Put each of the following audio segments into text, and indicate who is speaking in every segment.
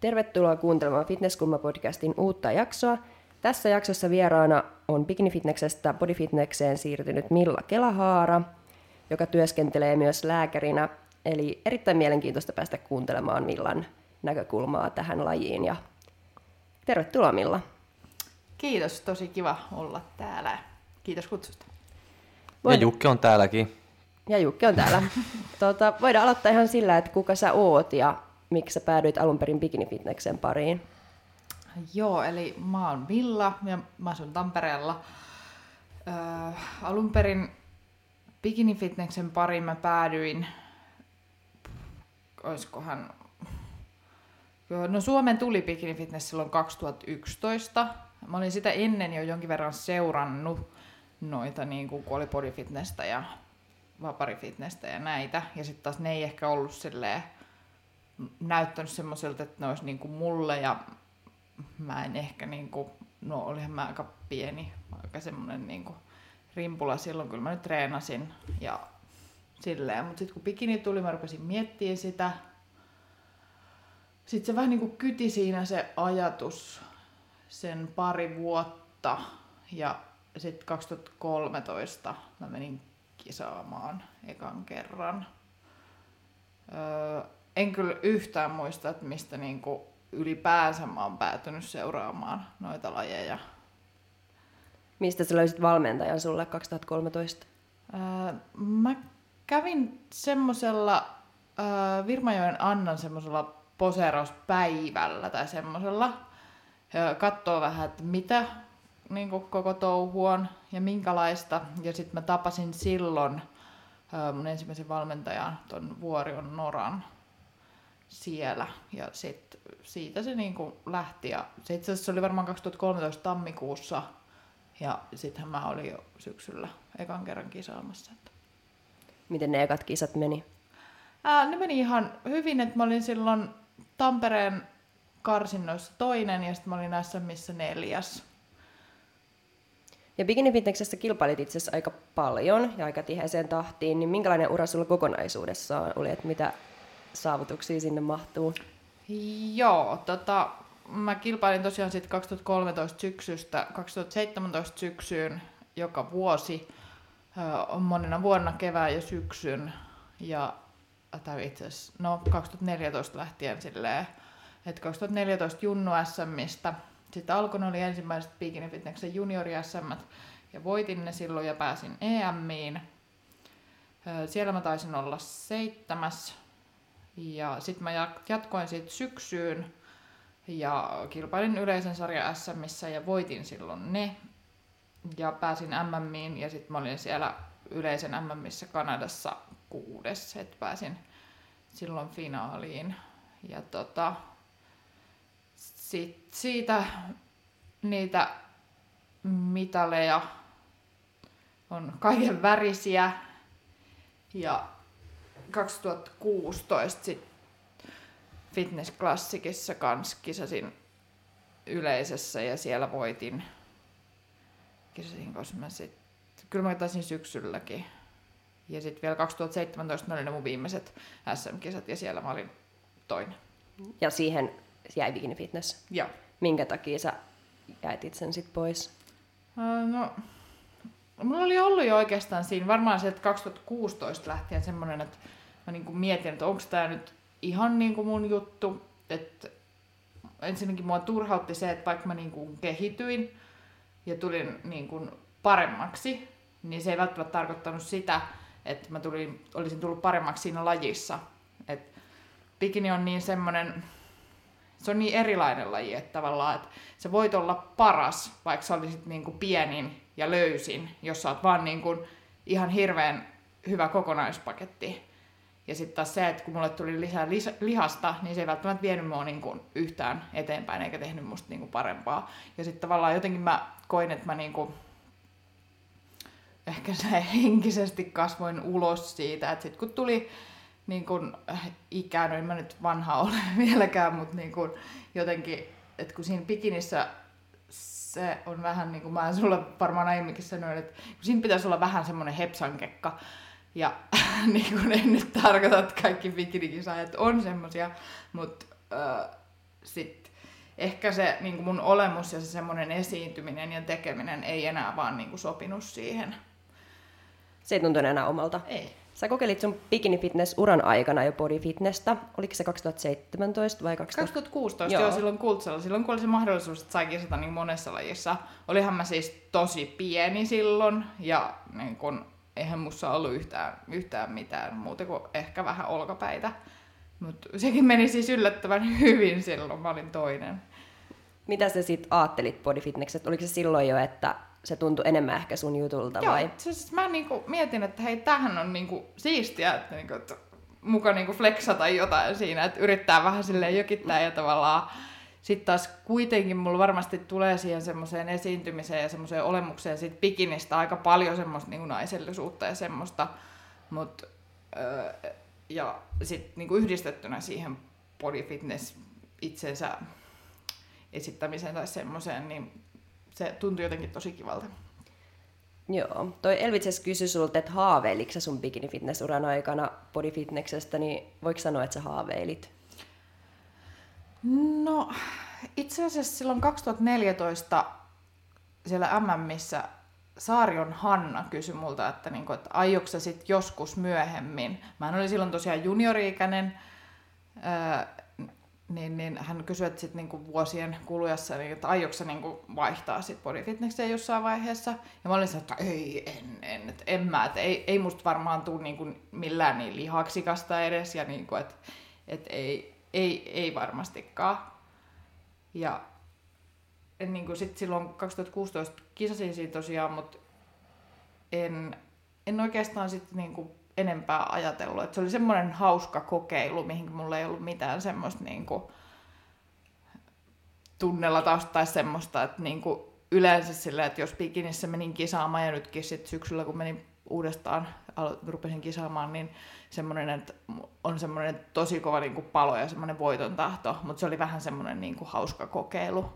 Speaker 1: Tervetuloa kuuntelemaan Fitnesskulma-podcastin uutta jaksoa. Tässä jaksossa vieraana on Bikinifitneksestä bodyfitnekseen siirtynyt Milla Kelahaara, joka työskentelee myös lääkärinä. Eli erittäin mielenkiintoista päästä kuuntelemaan Millan näkökulmaa tähän lajiin. Ja tervetuloa Milla.
Speaker 2: Kiitos, tosi kiva olla täällä. Kiitos kutsusta.
Speaker 3: Voin... Ja Jukki on täälläkin.
Speaker 1: Ja Jukki on täällä. tuota, voidaan aloittaa ihan sillä, että kuka sä oot ja miksi sä päädyit alun perin bikinifitneksen pariin?
Speaker 2: Joo, eli mä oon Milla ja mä asun Tampereella. Äh, alun perin bikinifitneksen pariin mä päädyin, oiskohan, no Suomen tuli bikinifitness silloin 2011. Mä olin sitä ennen jo jonkin verran seurannut noita, niin kuin kun oli bodyfitnessä ja vaparifitnessä ja näitä. Ja sitten taas ne ei ehkä ollut silleen näyttänyt semmoiselta, että ne olisi niin kuin mulle ja mä en ehkä niin kuin, no olihan mä aika pieni, aika semmoinen niin kuin rimpula silloin, kun mä nyt treenasin ja silleen. Mutta sitten kun bikini tuli, mä rupesin miettimään sitä. Sitten se vähän niin kuin kyti siinä se ajatus sen pari vuotta ja sitten 2013 mä menin kisaamaan ekan kerran. Öö, en kyllä yhtään muista, että mistä niinku ylipäänsä mä oon päätynyt seuraamaan noita lajeja.
Speaker 1: Mistä sä löysit valmentajan sulle 2013?
Speaker 2: Öö, mä kävin semmosella öö, Virmajoen Annan semmosella poseerauspäivällä tai semmosella. Katsoo vähän, että mitä niin koko touhu on ja minkälaista. Ja sitten mä tapasin silloin mun ensimmäisen valmentajan, ton Vuorion Noran siellä. Ja sit siitä se niinku lähti. Ja se itse asiassa oli varmaan 2013 tammikuussa. Ja sittenhän mä olin jo syksyllä ekan kerran kisaamassa.
Speaker 1: Miten ne ekat kisat meni?
Speaker 2: Ää, ne meni ihan hyvin, että mä olin silloin Tampereen karsinnoissa toinen ja sitten mä olin näissä missä neljäs.
Speaker 1: Ja bikinifitneksessä kilpailit itse asiassa aika paljon ja aika tiheeseen tahtiin, niin minkälainen ura sulla kokonaisuudessaan oli, että mitä saavutuksia sinne mahtuu?
Speaker 2: Joo, tota, mä kilpailin tosiaan sitten 2013 syksystä 2017 syksyyn joka vuosi, on monena vuonna kevään ja syksyn, ja tai itse asiassa, no 2014 lähtien silleen, että 2014 Junnu SMistä, sitten alkoi oli ensimmäiset Bikini Fitneksen juniori SM, ja voitin ne silloin ja pääsin EMiin. Siellä mä taisin olla seitsemäs ja sitten mä jatkoin siitä syksyyn ja kilpailin yleisen sarjan SMissä ja voitin silloin ne. Ja pääsin MMiin ja sitten mä olin siellä yleisen MMissä Kanadassa kuudes, että pääsin silloin finaaliin. Ja tota, sit siitä niitä mitaleja on kaiken värisiä ja 2016 sit Fitness Classicissa kans kisasin yleisessä ja siellä voitin. Kisasin, koska mä sit, kyllä mä taisin syksylläkin. Ja sitten vielä 2017 ne oli ne mun viimeiset SM-kisat ja siellä mä olin toinen.
Speaker 1: Ja siihen jäi Bikini Fitness?
Speaker 2: Joo.
Speaker 1: Minkä takia sä jäit sen sit pois?
Speaker 2: No, mulla oli ollut jo oikeastaan siinä varmaan se, että 2016 lähtien semmoinen, että mä niin kuin mietin, että onko tämä nyt ihan niin kuin mun juttu. Että ensinnäkin mua turhautti se, että vaikka mä niin kuin kehityin ja tulin niin kuin paremmaksi, niin se ei välttämättä tarkoittanut sitä, että mä tulin, olisin tullut paremmaksi siinä lajissa. Et bikini on niin semmoinen, se on niin erilainen laji, että tavallaan, että sä voit olla paras, vaikka sä olisit niin kuin pienin ja löysin, jos sä oot vaan niin kuin ihan hirveän hyvä kokonaispaketti. Ja sitten taas se, että kun mulle tuli lisää lihasta, niin se ei välttämättä vienyt mua niin kuin yhtään eteenpäin eikä tehnyt musta niin kuin parempaa. Ja sitten tavallaan jotenkin mä koin, että mä niin kuin ehkä se henkisesti kasvoin ulos siitä, että sitten kun tuli niin kun, äh, ikään, en mä nyt vanha ole vieläkään, mutta niin kun, jotenkin, että kun siinä bikinissä se on vähän niin kuin mä sulle varmaan aiemminkin sanoin, että siinä pitäisi olla vähän semmoinen hepsankekka. Ja niin kuin en nyt tarkoita, että kaikki bikinikisaajat on semmoisia, mutta äh, sitten ehkä se niin mun olemus ja se semmoinen esiintyminen ja tekeminen ei enää vaan niin kuin sopinut siihen.
Speaker 1: Se ei tuntunut enää omalta.
Speaker 2: Ei.
Speaker 1: Sä kokeilit sun bikini fitness uran aikana jo body fitnessä. Oliko se 2017 vai 2016?
Speaker 2: 2016, joo. joo, silloin Kultsella. Silloin kun oli se mahdollisuus, että sai kisata niin monessa lajissa. Olihan mä siis tosi pieni silloin ja niin kun, eihän mussa ollut yhtään, yhtään mitään muuta kuin ehkä vähän olkapäitä. Mutta sekin meni siis yllättävän hyvin silloin, mä olin toinen.
Speaker 1: Mitä sä sitten ajattelit bodyfitneksestä? Oliko se silloin jo, että se tuntui enemmän ehkä sun jutulta
Speaker 2: Joo,
Speaker 1: vai?
Speaker 2: siis mä niinku mietin, että hei, tämähän on niinku siistiä, että, niinku, että muka niinku flexata jotain siinä, että yrittää vähän silleen jokittää ja tavallaan sitten taas kuitenkin mulla varmasti tulee siihen semmoiseen esiintymiseen ja semmoiseen olemukseen siitä bikinistä aika paljon semmoista niinku naisellisuutta ja semmoista, mut, öö, ja sitten niinku yhdistettynä siihen body fitness itsensä esittämiseen tai semmoiseen, niin se tuntui jotenkin tosi kivalta.
Speaker 1: Joo. Toi Elvitses kysyi sulta, että haaveiliko sä sun bikini fitness uran aikana body fitnessstä, niin voiko sanoa, että sä haaveilit?
Speaker 2: No, itse asiassa silloin 2014 siellä MMissä Saarion Hanna kysyi multa, että, niinku, että aiotko sä sit joskus myöhemmin. Mä olin silloin tosiaan juniori-ikäinen, niin, niin hän kysyi, että sit niinku vuosien kuluessa, niin, että aiotko niinku vaihtaa sit bodyfitnesseen jossain vaiheessa. Ja mä olin sanonut, että ei, en, en, että en mä, että ei, ei musta varmaan tule niinku millään niin lihaksikasta edes, ja niinku, että et ei, ei, ei varmastikaan. Ja niin kuin sit silloin 2016 kisasin siinä tosiaan, mutta en, en oikeastaan sitten niin kuin enempää ajatellut. Et se oli semmoinen hauska kokeilu, mihin mulla ei ollut mitään semmoista niin kuin tunnella tai semmoista, että niin kuin yleensä silleen, että jos bikinissä menin kisaamaan ja nytkin sit syksyllä, kun menin uudestaan, rupesin kisaamaan, niin semmoinen, että on semmoinen tosi kova niin kuin palo ja semmoinen voiton tahto, mutta se oli vähän semmoinen niin kuin hauska kokeilu.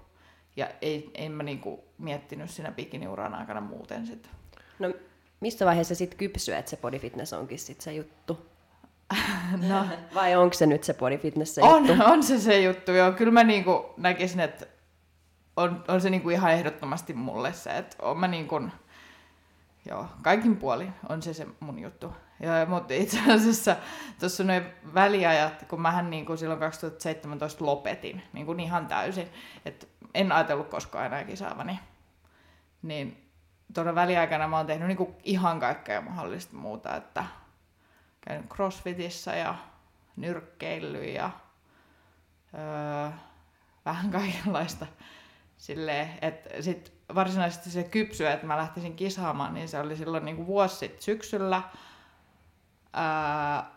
Speaker 2: Ja ei, en mä niin kuin miettinyt siinä bikiniuran aikana muuten sitten.
Speaker 1: No missä vaiheessa sitten kypsyy, että se body fitness onkin sitten se juttu? no. Vai onko se nyt se body fitness se
Speaker 2: on,
Speaker 1: juttu?
Speaker 2: On se se juttu, joo. Kyllä mä niinku näkisin, että on, on se niinku ihan ehdottomasti mulle se, että on mä niinku, joo, kaikin puoli on se se mun juttu. Ja, mutta itse asiassa tuossa noin väliajat, kun mähän niin kuin silloin 2017 lopetin niin kuin ihan täysin, että en ajatellut koskaan enää kisaavani, niin tuona väliaikana mä oon tehnyt niin kuin ihan kaikkea mahdollista muuta, että käynyt crossfitissä ja nyrkkeily ja öö, vähän kaikenlaista silleen, että sit varsinaisesti se kypsy, että mä lähtisin kisaamaan, niin se oli silloin niin kuin vuosi sitten syksyllä. Öö,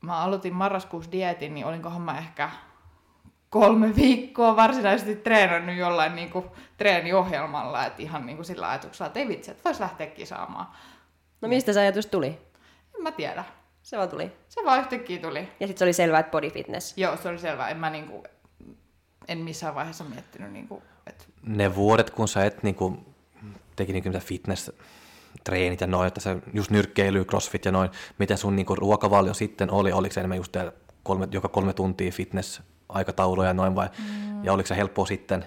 Speaker 2: mä aloitin marraskuussa dietin, niin olinkohan mä ehkä kolme viikkoa varsinaisesti treenannut jollain niin kuin, treeniohjelmalla, että ihan niin kuin sillä ajatuksella, että ei vitsi, että voisi lähteä kisaamaan.
Speaker 1: No mistä se ajatus tuli?
Speaker 2: En mä tiedä.
Speaker 1: Se vaan tuli.
Speaker 2: Se vaan yhtäkkiä tuli.
Speaker 1: Ja sitten se oli selvää, että body fitness.
Speaker 2: Joo, se oli selvää. En mä niin kuin, en missään vaiheessa miettinyt, niin kuin, että...
Speaker 3: Ne vuodet, kun sä et niin kuin, teki niin kuin fitness treenit ja noin, että se just nyrkkeily, crossfit ja noin, mitä sun niin kuin, ruokavalio sitten oli, oliko se enemmän just kolme, joka kolme tuntia fitness aikatauluja ja noin vai, mm. ja oliko se helppoa sitten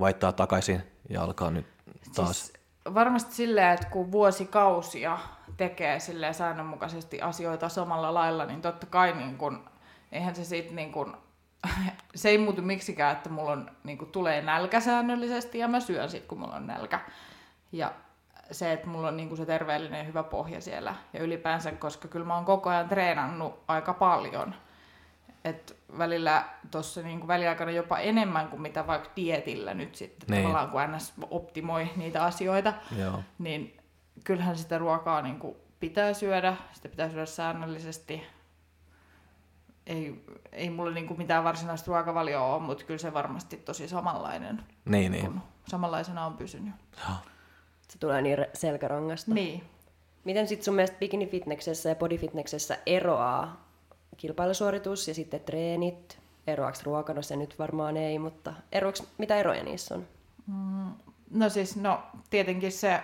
Speaker 3: vaihtaa takaisin ja alkaa nyt taas? Siis
Speaker 2: varmasti silleen, että kun vuosikausia tekee silleen säännönmukaisesti asioita samalla lailla, niin totta kai niin kun, eihän se siitä niin kun, se ei muutu miksikään, että mulla on, niin kun, tulee nälkä säännöllisesti ja mä syön sit, kun mulla on nälkä. Ja se, että mulla on niin kun, se terveellinen ja hyvä pohja siellä. Ja ylipäänsä, koska kyllä mä oon koko ajan treenannut aika paljon, että välillä tuossa niin väliaikana jopa enemmän kuin mitä vaikka dietillä nyt sitten niin. tavallaan kun NS optimoi niitä asioita, Joo. niin kyllähän sitä ruokaa niin kuin pitää syödä, sitä pitää syödä säännöllisesti. Ei, ei mulla niin kuin mitään varsinaista ruokavalioa ole, mutta kyllä se varmasti tosi samanlainen.
Speaker 3: Niin, niin.
Speaker 2: Samanlaisena on pysynyt. Joo.
Speaker 1: Se tulee niin selkärangasta.
Speaker 2: Niin.
Speaker 1: Miten sitten sun mielestä bikini fitnessessä ja body fitnessessä eroaa kilpailusuoritus ja sitten treenit. Eroaks ruoka? No se nyt varmaan ei, mutta eroaks, mitä eroja niissä on?
Speaker 2: No siis, no tietenkin se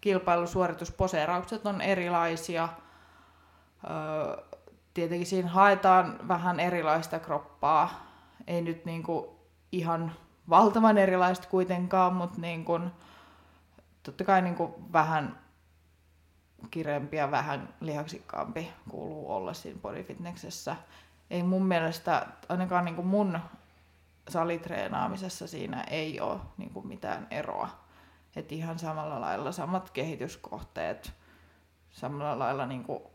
Speaker 2: kilpailusuoritusposeeraukset on erilaisia. Öö, tietenkin siinä haetaan vähän erilaista kroppaa. Ei nyt niinku ihan valtavan erilaista kuitenkaan, mutta niinku, totta kai niinku vähän kireempi ja vähän lihaksikkaampi kuuluu olla siinä bodyfitnessessä. Ei mun mielestä, ainakaan niinku mun salitreenaamisessa siinä ei ole niinku mitään eroa. Et ihan samalla lailla samat kehityskohteet, samalla lailla niinku,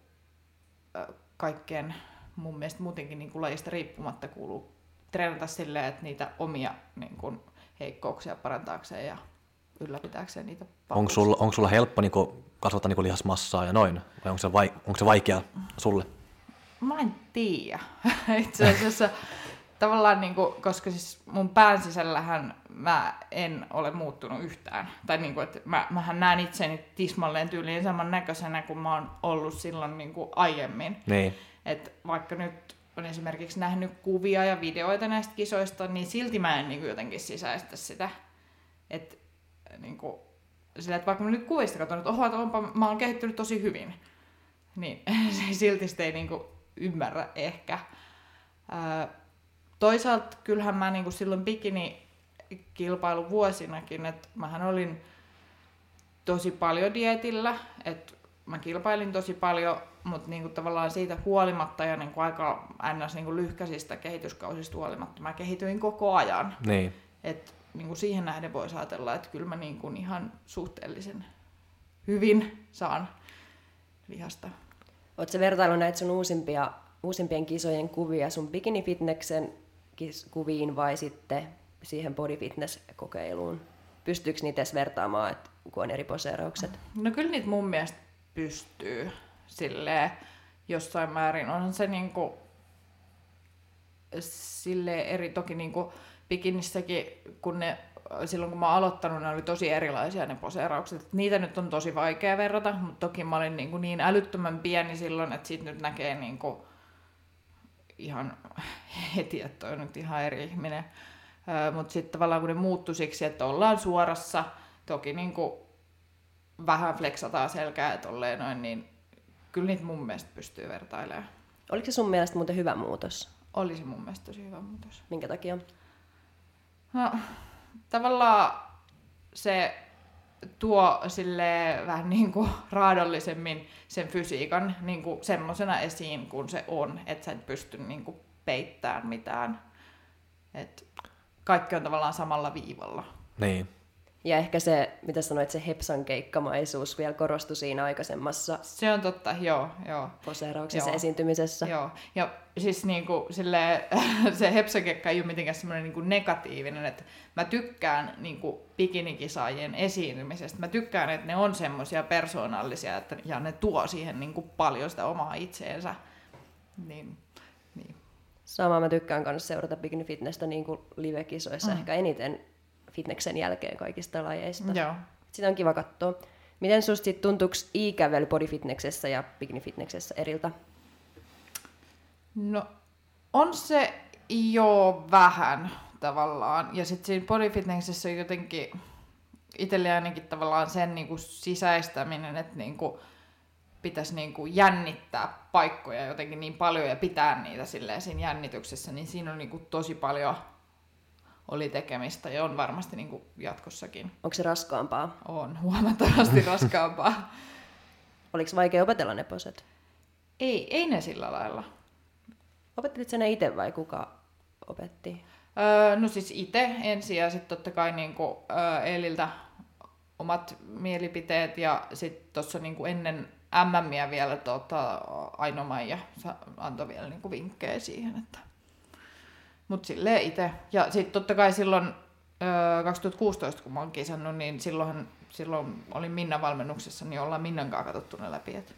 Speaker 2: ö, kaikkien mun mielestä muutenkin niin kuin lajista riippumatta kuuluu treenata silleen, että niitä omia niin kuin, heikkouksia parantaakseen ja ylläpitääkseen niitä
Speaker 3: Onko sulla, onko sulla helppo niin kasvattaa niin lihasmassaa ja noin? Vai onko se, vai, onko se vaikea sulle?
Speaker 2: Mä en tiedä. Itse asiassa tavallaan, niin kuin, koska siis mun pään sisällähän mä en ole muuttunut yhtään. Tai niin kuin, että mä, mähän näen itseni tismalleen tyyliin saman näköisenä kuin mä oon ollut silloin niin kuin aiemmin.
Speaker 3: Niin.
Speaker 2: Et vaikka nyt on esimerkiksi nähnyt kuvia ja videoita näistä kisoista, niin silti mä en niin kuin jotenkin sisäistä sitä. Et, niin kuin, sillä, että vaikka mä nyt kuvista katson, että oho, että onpa, mä oon kehittynyt tosi hyvin, niin se silti sitä ei niin kuin, ymmärrä ehkä. Ää, toisaalta kyllähän mä niin kuin silloin bikini kilpailuvuosinakin, että mähän olin tosi paljon dietillä, että mä kilpailin tosi paljon, mutta niinku tavallaan siitä huolimatta ja niinku aika ns. Niinku lyhkäisistä kehityskausista huolimatta mä kehityin koko ajan.
Speaker 3: Niin.
Speaker 2: Et niinku siihen nähden voisi ajatella, että kyllä mä niinku ihan suhteellisen hyvin saan lihasta.
Speaker 1: Oletko vertailu näitä sun uusimpia, uusimpien kisojen kuvia sun bikini fitneksen kis- kuviin vai sitten siihen body fitness kokeiluun? Pystyykö niitä edes vertaamaan, että kun on eri poseeraukset?
Speaker 2: No kyllä niitä mun mielestä pystyy silleen jossain määrin. Onhan se niinku sille eri toki niinku bikinissäkin, kun ne silloin kun mä oon aloittanut, ne oli tosi erilaisia ne poseeraukset. Niitä nyt on tosi vaikea verrata, mutta toki mä olin niin, kuin niin älyttömän pieni silloin, että siitä nyt näkee niin kuin ihan heti, että toi on nyt ihan eri ihminen. Mutta sitten tavallaan kun ne muuttui siksi, että ollaan suorassa, toki niin kuin vähän fleksataan selkää tolleen noin, niin kyllä niitä mun mielestä pystyy vertailemaan.
Speaker 1: Oliko se sun mielestä muuten hyvä muutos?
Speaker 2: Olisi mun mielestä tosi hyvä muutos.
Speaker 1: Minkä takia?
Speaker 2: No, tavallaan se tuo sille vähän niin kuin raadollisemmin sen fysiikan niin kuin semmoisena esiin kuin se on, että sä et pysty niin kuin peittämään mitään. Et kaikki on tavallaan samalla viivalla.
Speaker 3: Niin.
Speaker 1: Ja ehkä se, mitä sanoit, se hepsan keikkamaisuus vielä korostui siinä aikaisemmassa
Speaker 2: Se on totta, joo, joo.
Speaker 1: poseerauksessa
Speaker 2: Joo.
Speaker 1: esiintymisessä.
Speaker 2: Joo, ja siis niinku, sille, se hepsakekka ei ole mitenkään semmoinen niinku negatiivinen, että mä tykkään niinku bikinikisaajien esiintymisestä. Mä tykkään, että ne on semmoisia persoonallisia, että, ja ne tuo siihen niinku paljon sitä omaa itseensä. Niin, niin.
Speaker 1: Sama mä tykkään myös seurata bikini fitnessä niin kuin live-kisoissa
Speaker 2: Mm.
Speaker 1: ehkä eniten fitneksen jälkeen kaikista lajeista.
Speaker 2: Joo.
Speaker 1: Sitä on kiva katsoa. Miten susta sit tuntuuko bodyfitnessessä ja bikini fitnessessä eriltä?
Speaker 2: No, on se jo vähän tavallaan. Ja sitten siinä bodyfitnessessä on jotenkin itselle ainakin tavallaan sen niinku sisäistäminen, että niinku pitäisi niinku jännittää paikkoja jotenkin niin paljon ja pitää niitä silleen siinä jännityksessä, niin siinä on niinku tosi paljon oli tekemistä ja on varmasti niinku jatkossakin.
Speaker 1: Onko se raskaampaa?
Speaker 2: On huomattavasti raskaampaa.
Speaker 1: Oliko vaikea opetella ne poset?
Speaker 2: Ei, ei ne sillä lailla.
Speaker 1: Opettelit sä ne itse vai kuka opetti?
Speaker 2: Öö, no siis itse ensin ja sitten totta kai niinku, öö, Eeliltä omat mielipiteet ja sitten tuossa niinku ennen MMiä vielä tota, Aino Maija antoi vielä niinku vinkkejä siihen. Että... Mutta silleen itse. Ja sitten totta kai silloin öö, 2016, kun mä oon kisannut, niin silloin, silloin olin Minnan valmennuksessa, niin ollaan Minnan kanssa katsottu ne läpi. Et...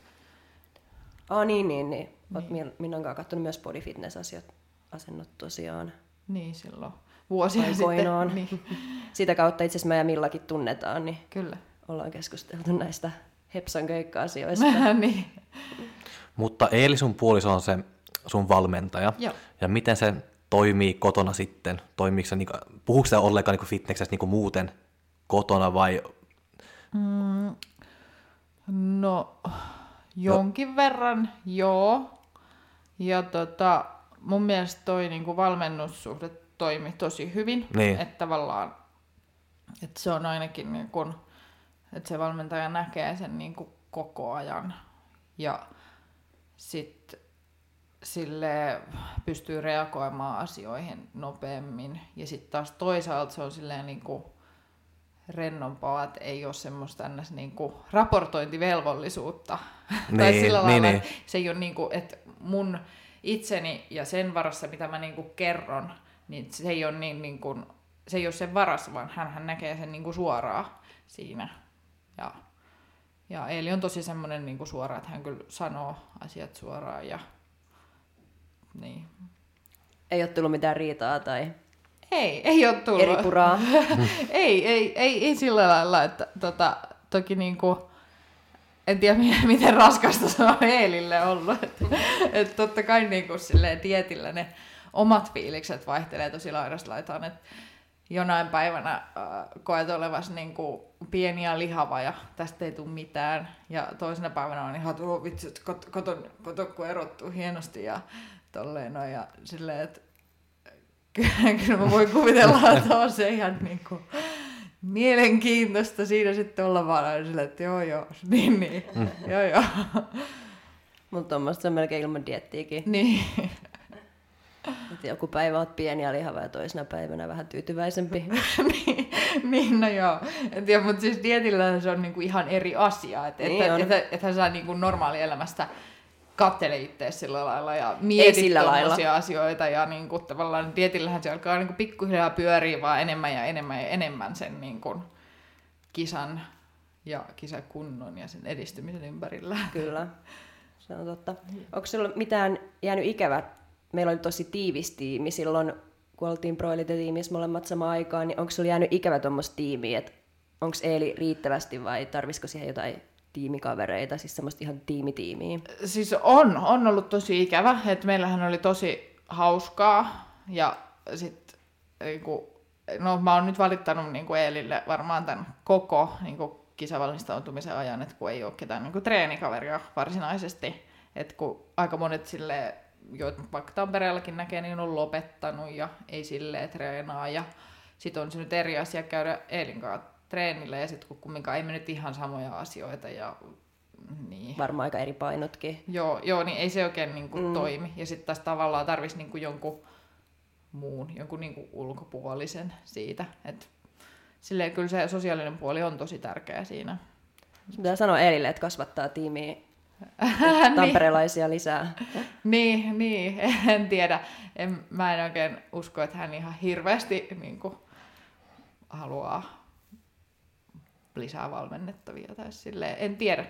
Speaker 1: Aa niin, niin, niin. Oot niin. Minnan kanssa katsonut myös body fitness asiat asennot tosiaan.
Speaker 2: Niin silloin vuosia
Speaker 1: Aikoinaan.
Speaker 2: sitten. Niin,
Speaker 1: Sitä kautta itse asiassa mä ja Millakin tunnetaan, niin
Speaker 2: kyllä.
Speaker 1: ollaan keskusteltu näistä hepsan keikka-asioista.
Speaker 2: niin.
Speaker 3: Mutta Eeli sun puoliso on se sun valmentaja.
Speaker 2: Joo.
Speaker 3: Ja miten se toimii kotona sitten? Toimiiko se, niin, puhuuko se ollenkaan niin fitnessessä niin muuten kotona vai
Speaker 2: No, jonkin verran, joo. Ja tota, mun mielestä toi niinku valmennussuhde toimi tosi hyvin.
Speaker 3: Niin.
Speaker 2: Että tavallaan, että se on ainakin niin kun, että se valmentaja näkee sen niin kuin koko ajan. Ja sitten sille pystyy reagoimaan asioihin nopeammin. Ja sitten taas toisaalta se on silleen niin kuin rennompaa, että ei ole semmoista ns. Niin kuin raportointivelvollisuutta. tai
Speaker 3: Niin,
Speaker 2: sillä
Speaker 3: niin,
Speaker 2: lailla,
Speaker 3: niin.
Speaker 2: se ei ole niin kuin, että mun itseni ja sen varassa, mitä mä niin kuin kerron, niin se ei ole, niin, niin kuin, se ei ole sen varassa, vaan hän näkee sen niin kuin suoraan siinä. Ja, ja Eeli on tosi semmoinen niin kuin suora, että hän kyllä sanoo asiat suoraan. Ja, niin.
Speaker 1: Ei ole tullut mitään riitaa tai
Speaker 2: Ei, ei ole tullut.
Speaker 1: eri puraa.
Speaker 2: ei, ei, ei, ei sillä lailla, että tota, toki niinku, en tiedä mi- miten raskasta se on Eelille ollut. Että et totta kai niinku silleen dietillä ne omat fiilikset vaihtelee tosi laidasta laitaan. Että jonain päivänä äh, koet olevasi niinku pieni ja lihava ja tästä ei tule mitään. Ja toisena päivänä on ihan, että oh, vitsi, että kato, kato, kato, kun erottuu hienosti ja tolleen noin. Ja silleen, että kyllä, kyllä mä voin kuvitella, että on se ihan niinku mielenkiintoista siinä sitten olla vaan sille, että joo joo, niin niin, joo joo,
Speaker 1: Mutta tuommoista se on melkein ilman diettiäkin.
Speaker 2: niin.
Speaker 1: Et joku päivä oot pieni ja lihava ja toisena päivänä vähän tyytyväisempi.
Speaker 2: niin, niin, no joo. En tiedä, mutta siis dietillä se on niinku ihan eri asia. Että
Speaker 1: Niin
Speaker 2: et,
Speaker 1: on.
Speaker 2: et, et, ethän sä niinku normaalielämästä kattele itse sillä lailla ja mieti tommosia asioita ja niinku, tavallaan dietillähän se alkaa niinku pikkuhiljaa pyöriä vaan enemmän ja enemmän ja enemmän sen niinku, kisan ja kisakunnon ja sen edistymisen ympärillä.
Speaker 1: Kyllä, se on totta. Onko sinulla mitään jäänyt ikävä? Meillä oli tosi tiivis tiimi silloin, kun oltiin Pro Elite-tiimissä molemmat samaan aikaan, niin onko sinulla jäänyt ikävä tuommoista tiimiä, että onko Eeli riittävästi vai tarvisiko siihen jotain tiimikavereita, siis semmoista ihan tiimitiimiä?
Speaker 2: Siis on, on ollut tosi ikävä, että meillähän oli tosi hauskaa ja sitten no mä oon nyt valittanut niinku Eelille varmaan tämän koko niinku, kisavalmistautumisen ajan, että kun ei ole ketään niinku, treenikaveria varsinaisesti, että kun aika monet sille joita vaikka Tampereellakin näkee, niin on lopettanut ja ei silleen treenaa ja sitten on se nyt eri asia käydä Eelin kanssa treenillä ja sitten kun kumminkaan ei me nyt ihan samoja asioita ja niin.
Speaker 1: Varmaan aika eri painotkin.
Speaker 2: Joo, joo, niin ei se oikein niin kuin, mm. toimi. Ja sitten taas tavallaan tarvitsisi niin kuin, jonkun muun, jonkun niin kuin, ulkopuolisen siitä. Et, silleen kyllä se sosiaalinen puoli on tosi tärkeä siinä.
Speaker 1: Pitää sanoa Eelille, että kasvattaa tiimiä tamperelaisia lisää.
Speaker 2: Niin, niin, en tiedä. En, mä en oikein usko, että hän ihan hirveästi niin kuin, haluaa lisää valmennettavia tai silleen. En tiedä.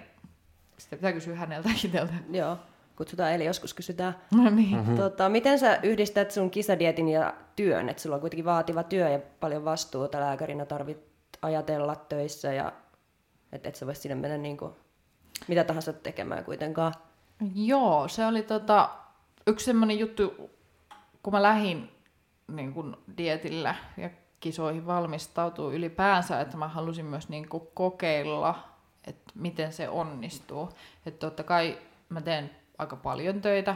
Speaker 2: Sitä pitää kysyä häneltä itseltä.
Speaker 1: Joo, kutsutaan Eeli joskus kysytään.
Speaker 2: No niin.
Speaker 1: Mm-hmm. Tota, miten sä yhdistät sun kisadietin ja työn? Et sulla on kuitenkin vaativa työ ja paljon vastuuta lääkärinä tarvit ajatella töissä ja et, et sä vois sinne mennä niinku mitä tahansa tekemään kuitenkaan.
Speaker 2: Joo, se oli tota, yksi semmoinen juttu, kun mä lähdin niin kun dietillä ja kisoihin valmistautuu ylipäänsä, että mä halusin myös niin kun kokeilla, että miten se onnistuu. Että totta kai mä teen aika paljon töitä,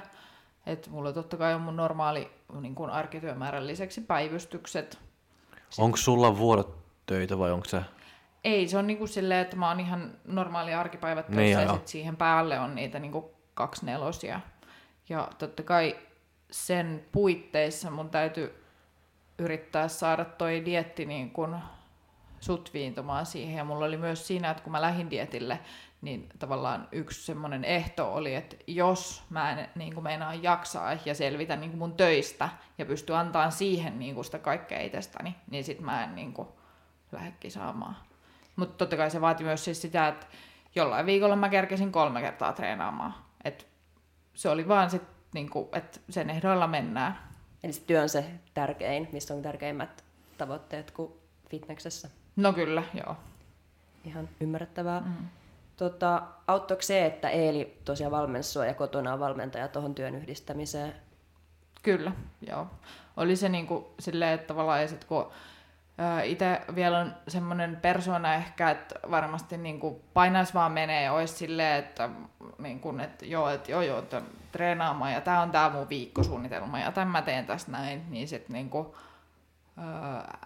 Speaker 2: että mulla totta kai on mun normaali niin kun arkityömäärän lisäksi päivystykset.
Speaker 3: Onko sulla vuorotöitä vai onko se...
Speaker 2: Ei, se on niinku silleen, että mä oon ihan normaali arkipäivät töissä
Speaker 3: Niin,
Speaker 2: ja sit siihen päälle on niitä niinku kaksi nelosia. Ja totta kai sen puitteissa mun täytyy yrittää saada toi dietti niin kun sutviintumaan siihen. Ja mulla oli myös siinä, että kun mä lähdin dietille, niin tavallaan yksi semmoinen ehto oli, että jos mä en niin kuin meinaan jaksaa ja selvitä niin kuin mun töistä ja pysty antamaan siihen niin kuin sitä kaikkea itsestäni, niin sit mä en niin kuin lähde kisaamaan. Mutta totta kai se vaati myös siis sitä, että jollain viikolla mä kerkesin kolme kertaa treenaamaan. Et se oli vaan sit, niinku, että sen ehdoilla mennään.
Speaker 1: Eli se työ on se tärkein, missä on tärkeimmät tavoitteet kuin fitneksessä.
Speaker 2: No kyllä, joo.
Speaker 1: Ihan ymmärrettävää. Mm. Tota, auttoiko se, että Eeli tosiaan valmensi sua ja kotona on valmentaja tuohon työn yhdistämiseen?
Speaker 2: Kyllä, joo. Oli se niin kuin silleen, että tavallaan, että kun itse vielä on semmoinen persona ehkä, että varmasti niin kuin painais vaan menee olisi silleen, että, niin kuin, että joo, että joo, joo, että treenaamaan ja tämä on tämä mun viikkosuunnitelma ja tämän mä teen tässä näin, niin sitten niin kuin,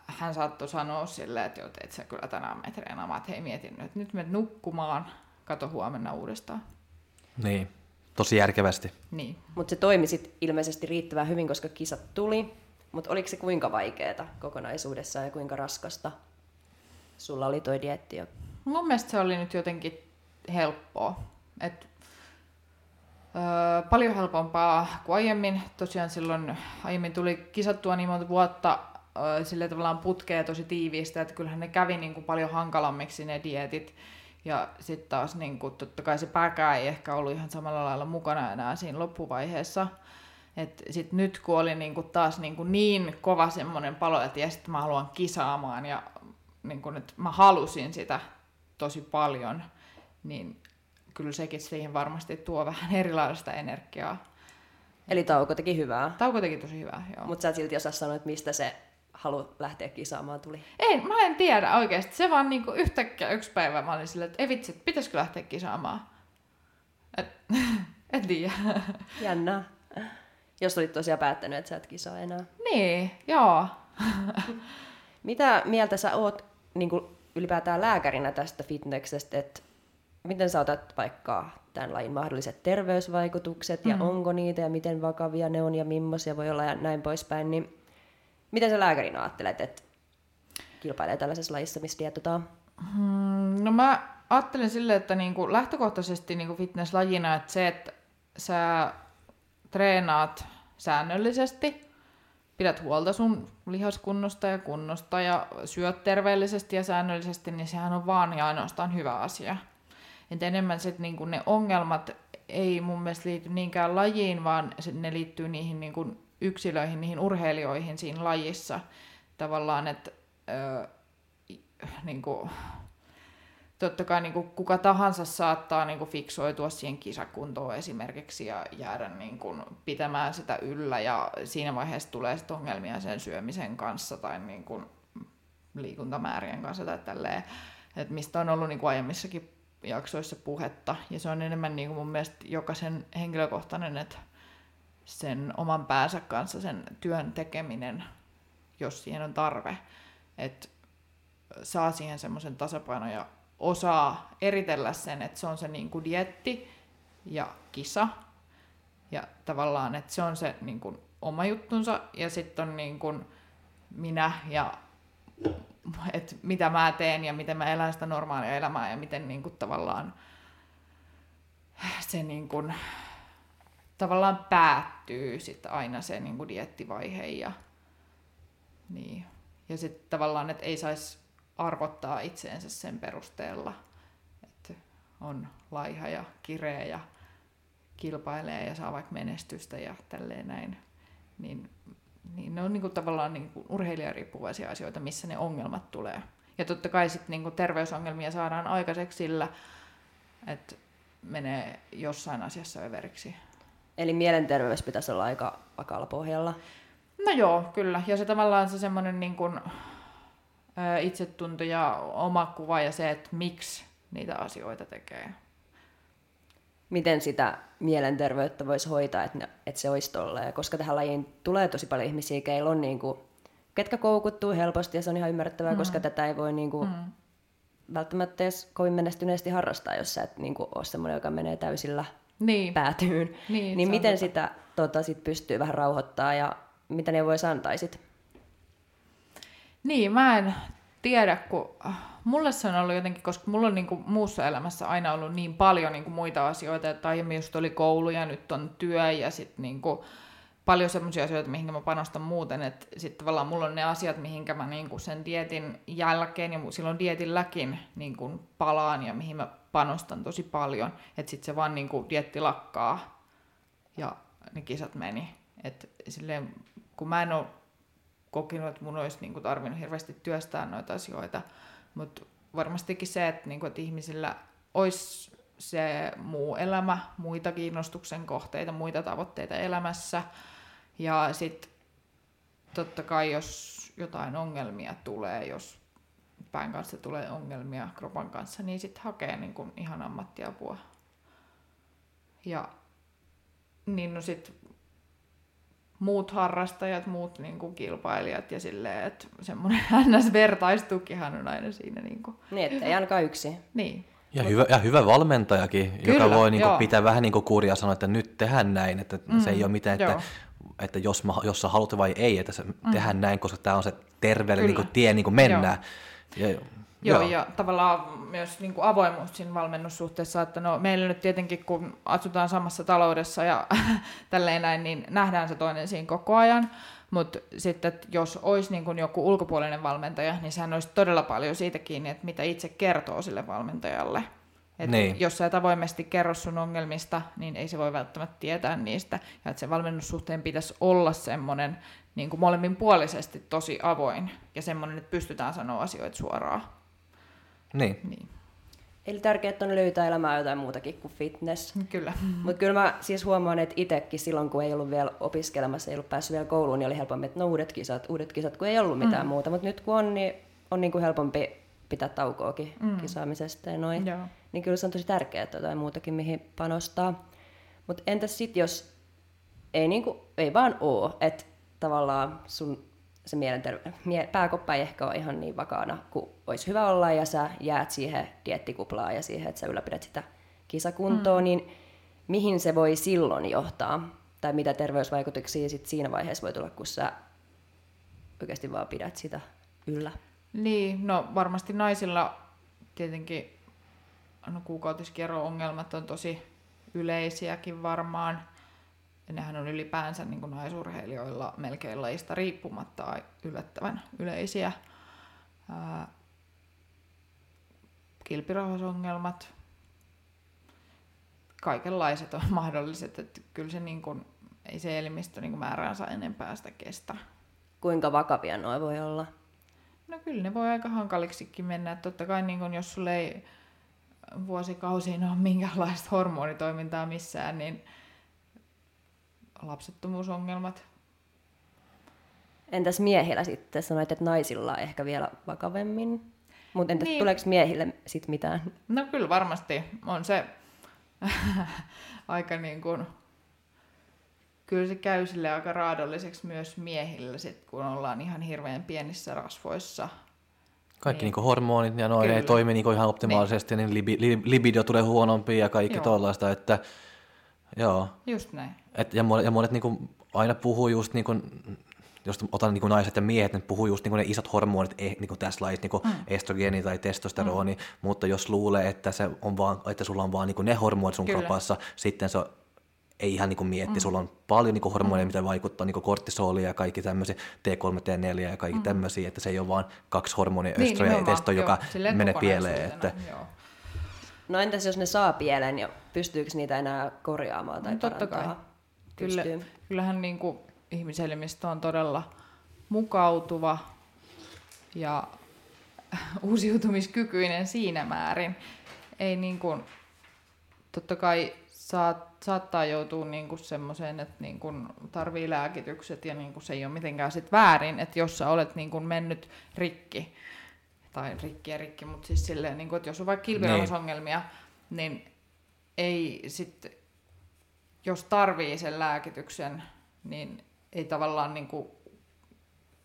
Speaker 2: hän saattoi sanoa silleen, että joo, et sä kyllä tänään me treenaamaan, että hei mietin nyt, nyt me nukkumaan, kato huomenna uudestaan.
Speaker 3: Niin, tosi järkevästi.
Speaker 2: Niin.
Speaker 1: Mutta se toimi sit ilmeisesti riittävän hyvin, koska kisat tuli, mutta oliko se kuinka vaikeaa kokonaisuudessaan ja kuinka raskasta sulla oli toi dietti?
Speaker 2: Mun mielestä se oli nyt jotenkin helppoa. Et, öö, paljon helpompaa kuin aiemmin. Tosiaan silloin aiemmin tuli kisattua niin monta vuotta öö, sille tavallaan putkea tosi tiiviistä, että kyllähän ne kävi niin kuin paljon hankalammiksi ne dietit. Ja sitten taas niin kuin, totta kai se pääkää ei ehkä ollut ihan samalla lailla mukana enää siinä loppuvaiheessa. Et sit nyt kun oli niinku taas niinku niin kova semmoinen palo, että ja mä haluan kisaamaan ja niinku, että mä halusin sitä tosi paljon, niin kyllä sekin siihen varmasti tuo vähän erilaista energiaa.
Speaker 1: Eli tauko teki hyvää.
Speaker 2: Tauko teki tosi hyvää, joo.
Speaker 1: Mutta sä et silti osaa sanoa, että mistä se halu lähteä kisaamaan tuli.
Speaker 2: Ei, mä en tiedä oikeasti. Se vaan niinku yhtäkkiä yksi päivä mä olin silleen, että ei vitsi, pitäisikö lähteä kisaamaan. Et, en tiedä.
Speaker 1: Jännää. Jos olit tosiaan päättänyt, että sä et kisaa enää.
Speaker 2: Niin, joo.
Speaker 1: Mitä mieltä sä oot niin kuin ylipäätään lääkärinä tästä fitneksestä, että miten sä otat vaikka tämän lajin mahdolliset terveysvaikutukset ja mm. onko niitä ja miten vakavia ne on ja millaisia voi olla ja näin poispäin, niin miten sä lääkärinä ajattelet, että kilpailee tällaisessa lajissa, missä dietotaan?
Speaker 2: Hmm, no mä ajattelen silleen, että niinku lähtökohtaisesti niinku fitnesslajina, että se, että sä treenaat säännöllisesti, pidät huolta sun lihaskunnosta ja kunnosta ja syöt terveellisesti ja säännöllisesti, niin sehän on vaan ja ainoastaan hyvä asia. Et enemmän sit niinku ne ongelmat ei mun mielestä liity niinkään lajiin, vaan ne liittyy niihin niinku yksilöihin, niihin urheilijoihin siinä lajissa. Tavallaan, että öö, niinku, totta kai niin kuin kuka tahansa saattaa niin kuin fiksoitua siihen kisakuntoon esimerkiksi ja jäädä niin kuin pitämään sitä yllä ja siinä vaiheessa tulee sitten ongelmia sen syömisen kanssa tai niin kuin liikuntamäärien kanssa tai tälleen, että mistä on ollut niin kuin aiemmissakin jaksoissa puhetta ja se on enemmän niin kuin mun mielestä jokaisen henkilökohtainen, että sen oman päänsä kanssa sen työn tekeminen, jos siihen on tarve, että saa siihen semmoisen tasapainon ja osaa eritellä sen, että se on se niin kuin dietti ja kisa. Ja tavallaan, että se on se niin kuin oma juttunsa ja sitten on niin kuin minä ja että mitä mä teen ja miten mä elän sitä normaalia elämää ja miten niin kuin tavallaan se niin kuin, tavallaan päättyy sit aina se niin kuin diettivaihe ja, niin. ja sitten tavallaan, että ei saisi arvottaa itseensä sen perusteella, että on laiha ja kireä ja kilpailee ja saa vaikka menestystä ja tälleen näin, niin, niin ne on niin kuin tavallaan niin kuin urheilijariippuvaisia asioita, missä ne ongelmat tulee. Ja totta kai sitten niin kuin terveysongelmia saadaan aikaiseksi sillä, että menee jossain asiassa överiksi.
Speaker 1: Eli mielenterveys pitäisi olla aika vakaalla pohjalla.
Speaker 2: No joo, kyllä. Ja se tavallaan se semmoinen niin kuin, itsetunto ja oma kuva ja se, että miksi niitä asioita tekee.
Speaker 1: Miten sitä mielenterveyttä voisi hoitaa, että, ne, että se olisi tolleen? Koska tähän lajiin tulee tosi paljon ihmisiä, keillä on niin kuin, ketkä koukuttuu helposti ja se on ihan ymmärrettävää, mm. koska tätä ei voi niin kuin, mm. välttämättä edes kovin menestyneesti harrastaa, jos sä et niin kuin, ole semmoinen, joka menee täysillä niin. päätyyn. Niin, niin miten sitä tota, sit pystyy vähän rauhoittaa ja mitä ne voi antaisit?
Speaker 2: Niin, mä en tiedä, kun mulle se on ollut jotenkin, koska mulla on niin kuin muussa elämässä aina ollut niin paljon niin kuin muita asioita, että aiemmin just oli koulu ja nyt on työ ja sitten niin kuin paljon sellaisia asioita, mihin mä panostan muuten, että sitten tavallaan mulla on ne asiat, mihinkä mä niin kuin sen dietin jälkeen ja silloin dietilläkin niin kuin palaan ja mihin mä panostan tosi paljon, että sitten se vaan niin kuin dietti lakkaa ja ne kisat meni. Et silleen, kun mä en ole kokenut, että mun olisi niin kuin, tarvinnut hirveästi työstää noita asioita, mutta varmastikin se, että, niin että ihmisillä olisi se muu elämä, muita kiinnostuksen kohteita, muita tavoitteita elämässä. Ja sitten totta kai, jos jotain ongelmia tulee, jos pään kanssa tulee ongelmia kropan kanssa, niin sitten hakee niin kun ihan ammattiapua. Ja niin no sit muut harrastajat, muut niin kuin kilpailijat ja silleen, että semmoinen ns-vertaistukihan on aina siinä. Niin, kuin.
Speaker 1: niin että ei ainakaan yksi.
Speaker 2: Niin.
Speaker 3: Ja hyvä, ja hyvä valmentajakin, Kyllä, joka voi niin kuin, pitää vähän niin kuin kuria sanoa, että nyt tehdään näin, että mm, se ei ole mitään, että, että jos, mä, jos sä haluat vai ei, että se mm. tehdään näin, koska tämä on se terveelle niin kuin, tie niin kuin mennään.
Speaker 2: Joo. Ja, Joo, Joo, ja tavallaan myös niin kuin avoimuus siinä valmennussuhteessa, että no, meillä nyt tietenkin, kun asutaan samassa taloudessa ja tälleen näin, niin nähdään se toinen siinä koko ajan, mutta sitten, että jos olisi niin kuin joku ulkopuolinen valmentaja, niin sehän olisi todella paljon siitä kiinni, että mitä itse kertoo sille valmentajalle. Et niin. Jos sä et avoimesti kerro sun ongelmista, niin ei se voi välttämättä tietää niistä. Ja että se valmennussuhteen pitäisi olla semmoinen niin kuin molemmin puolisesti tosi avoin ja semmoinen, että pystytään sanoa asioita suoraan.
Speaker 3: Niin.
Speaker 2: niin.
Speaker 1: Eli tärkeää on löytää elämää jotain muutakin kuin fitness.
Speaker 2: Kyllä.
Speaker 1: Mutta kyllä mä siis huomaan, että itsekin silloin, kun ei ollut vielä opiskelemassa, ei ollut päässyt vielä kouluun, niin oli helpompi, että no uudet kisat, uudet kisat, kun ei ollut mitään mm. muuta. Mutta nyt kun on, niin on niin kuin helpompi pitää taukoakin mm. kisaamisesta ja noin. Joo. Niin kyllä se on tosi tärkeää, että jotain muutakin, mihin panostaa. Mutta entäs sitten, jos ei, niin kuin, ei vaan oo, että tavallaan sun se mielenterve- mie- pääkoppa ei ehkä ole ihan niin vakaana kuin olisi hyvä olla, ja sä jäät siihen diettikuplaan ja siihen, että sä ylläpidät sitä kisakuntoa, mm. niin mihin se voi silloin johtaa? Tai mitä terveysvaikutuksia sit siinä vaiheessa voi tulla, kun sä oikeasti vaan pidät sitä yllä?
Speaker 2: Niin, no varmasti naisilla tietenkin no, kuukautiskierro-ongelmat on tosi yleisiäkin varmaan. Ja nehän on ylipäänsä niin kuin naisurheilijoilla melkein lajista riippumatta yllättävän yleisiä. Ää, kilpirauhasongelmat, kaikenlaiset on mahdolliset, että kyllä se niin kuin, ei se elimistö niin määräänsä enempää sitä kestä.
Speaker 1: Kuinka vakavia noin voi olla?
Speaker 2: No kyllä ne voi aika hankaliksikin mennä. Että totta kai niin kun, jos sulle ei vuosikausiin ole minkäänlaista hormonitoimintaa missään, niin lapsettomuusongelmat.
Speaker 1: Entäs miehillä sitten? Sanoit, että naisilla ehkä vielä vakavemmin. Mutta entäs niin. tuleeko miehille sitten mitään?
Speaker 2: No kyllä varmasti on se aika niin kuin, kyllä se käy sille aika raadolliseksi myös miehillä, sit, kun ollaan ihan hirveän pienissä rasvoissa.
Speaker 3: Kaikki niin. niin hormonit ja noin ei toimi niin ihan optimaalisesti, niin, niin libido tulee huonompi ja kaikki tuollaista, että joo.
Speaker 2: Just näin.
Speaker 3: Et, ja monet, ja monet niin kuin, aina puhuu just niin kuin, jos otan niin kuin naiset ja miehet, ne puhuu just niin kuin ne isot hormonit eh, niin kuin tässä lajissa, niin kuin mm. estrogeeni tai testosteroni, mm. mutta jos luulee, että, se on vaan, että sulla on vaan niin kuin ne hormonit sun Kyllä. kropassa, sitten se ei ihan niin kuin mietti, mm. sulla on paljon niin kuin hormoneja, mm. mitä vaikuttaa, niin kuin kortisolia ja kaikki tämmöisiä, T3, T4 ja kaikki mm. tämmöisiä, että se ei ole vaan kaksi hormonia, niin, östroja ja testo, joka menee pieleen. Että... Joo.
Speaker 1: No entäs jos ne saa pieleen, ja pystyykö niitä enää korjaamaan tai no, totta parantaa? Kai.
Speaker 2: Kyllä, kyllähän niin kuin ihmiselimistö on todella mukautuva ja uusiutumiskykyinen siinä määrin. Ei niin kuin, totta kai saat, saattaa joutua niin kuin semmoiseen, että niin kuin tarvii lääkitykset ja niin kuin se ei ole mitenkään sit väärin, että jos sä olet niin kuin mennyt rikki, tai rikki ja rikki, mutta siis silleen, niin kuin, että jos on vaikka kilpirauhasongelmia, niin. niin ei sitten, jos tarvii sen lääkityksen, niin ei tavallaan niin kuin,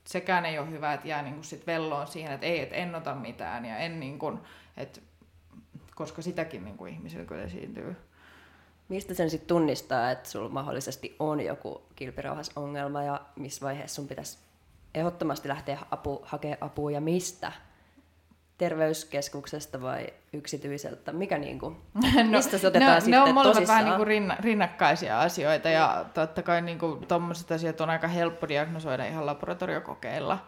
Speaker 2: sekään ei ole hyvä, että jää niin kuin sit velloon siihen, että ei, että en ota mitään ja en niin kuin, että, koska sitäkin niin kuin ihmisillä kyllä esiintyy.
Speaker 1: Mistä sen sitten tunnistaa, että sulla mahdollisesti on joku kilpirauhasongelma ja missä vaiheessa sun pitäisi ehdottomasti lähteä apu, hakea apua ja mistä? Terveyskeskuksesta vai yksityiseltä? Mikä niin kuin, no, mistä se otetaan
Speaker 2: ne,
Speaker 1: sitten
Speaker 2: Ne on molemmat
Speaker 1: tosissaan?
Speaker 2: vähän niin kuin rinnakkaisia asioita ja totta kai niin kuin, tommoset asiat on aika helppo diagnosoida ihan laboratoriokokeilla.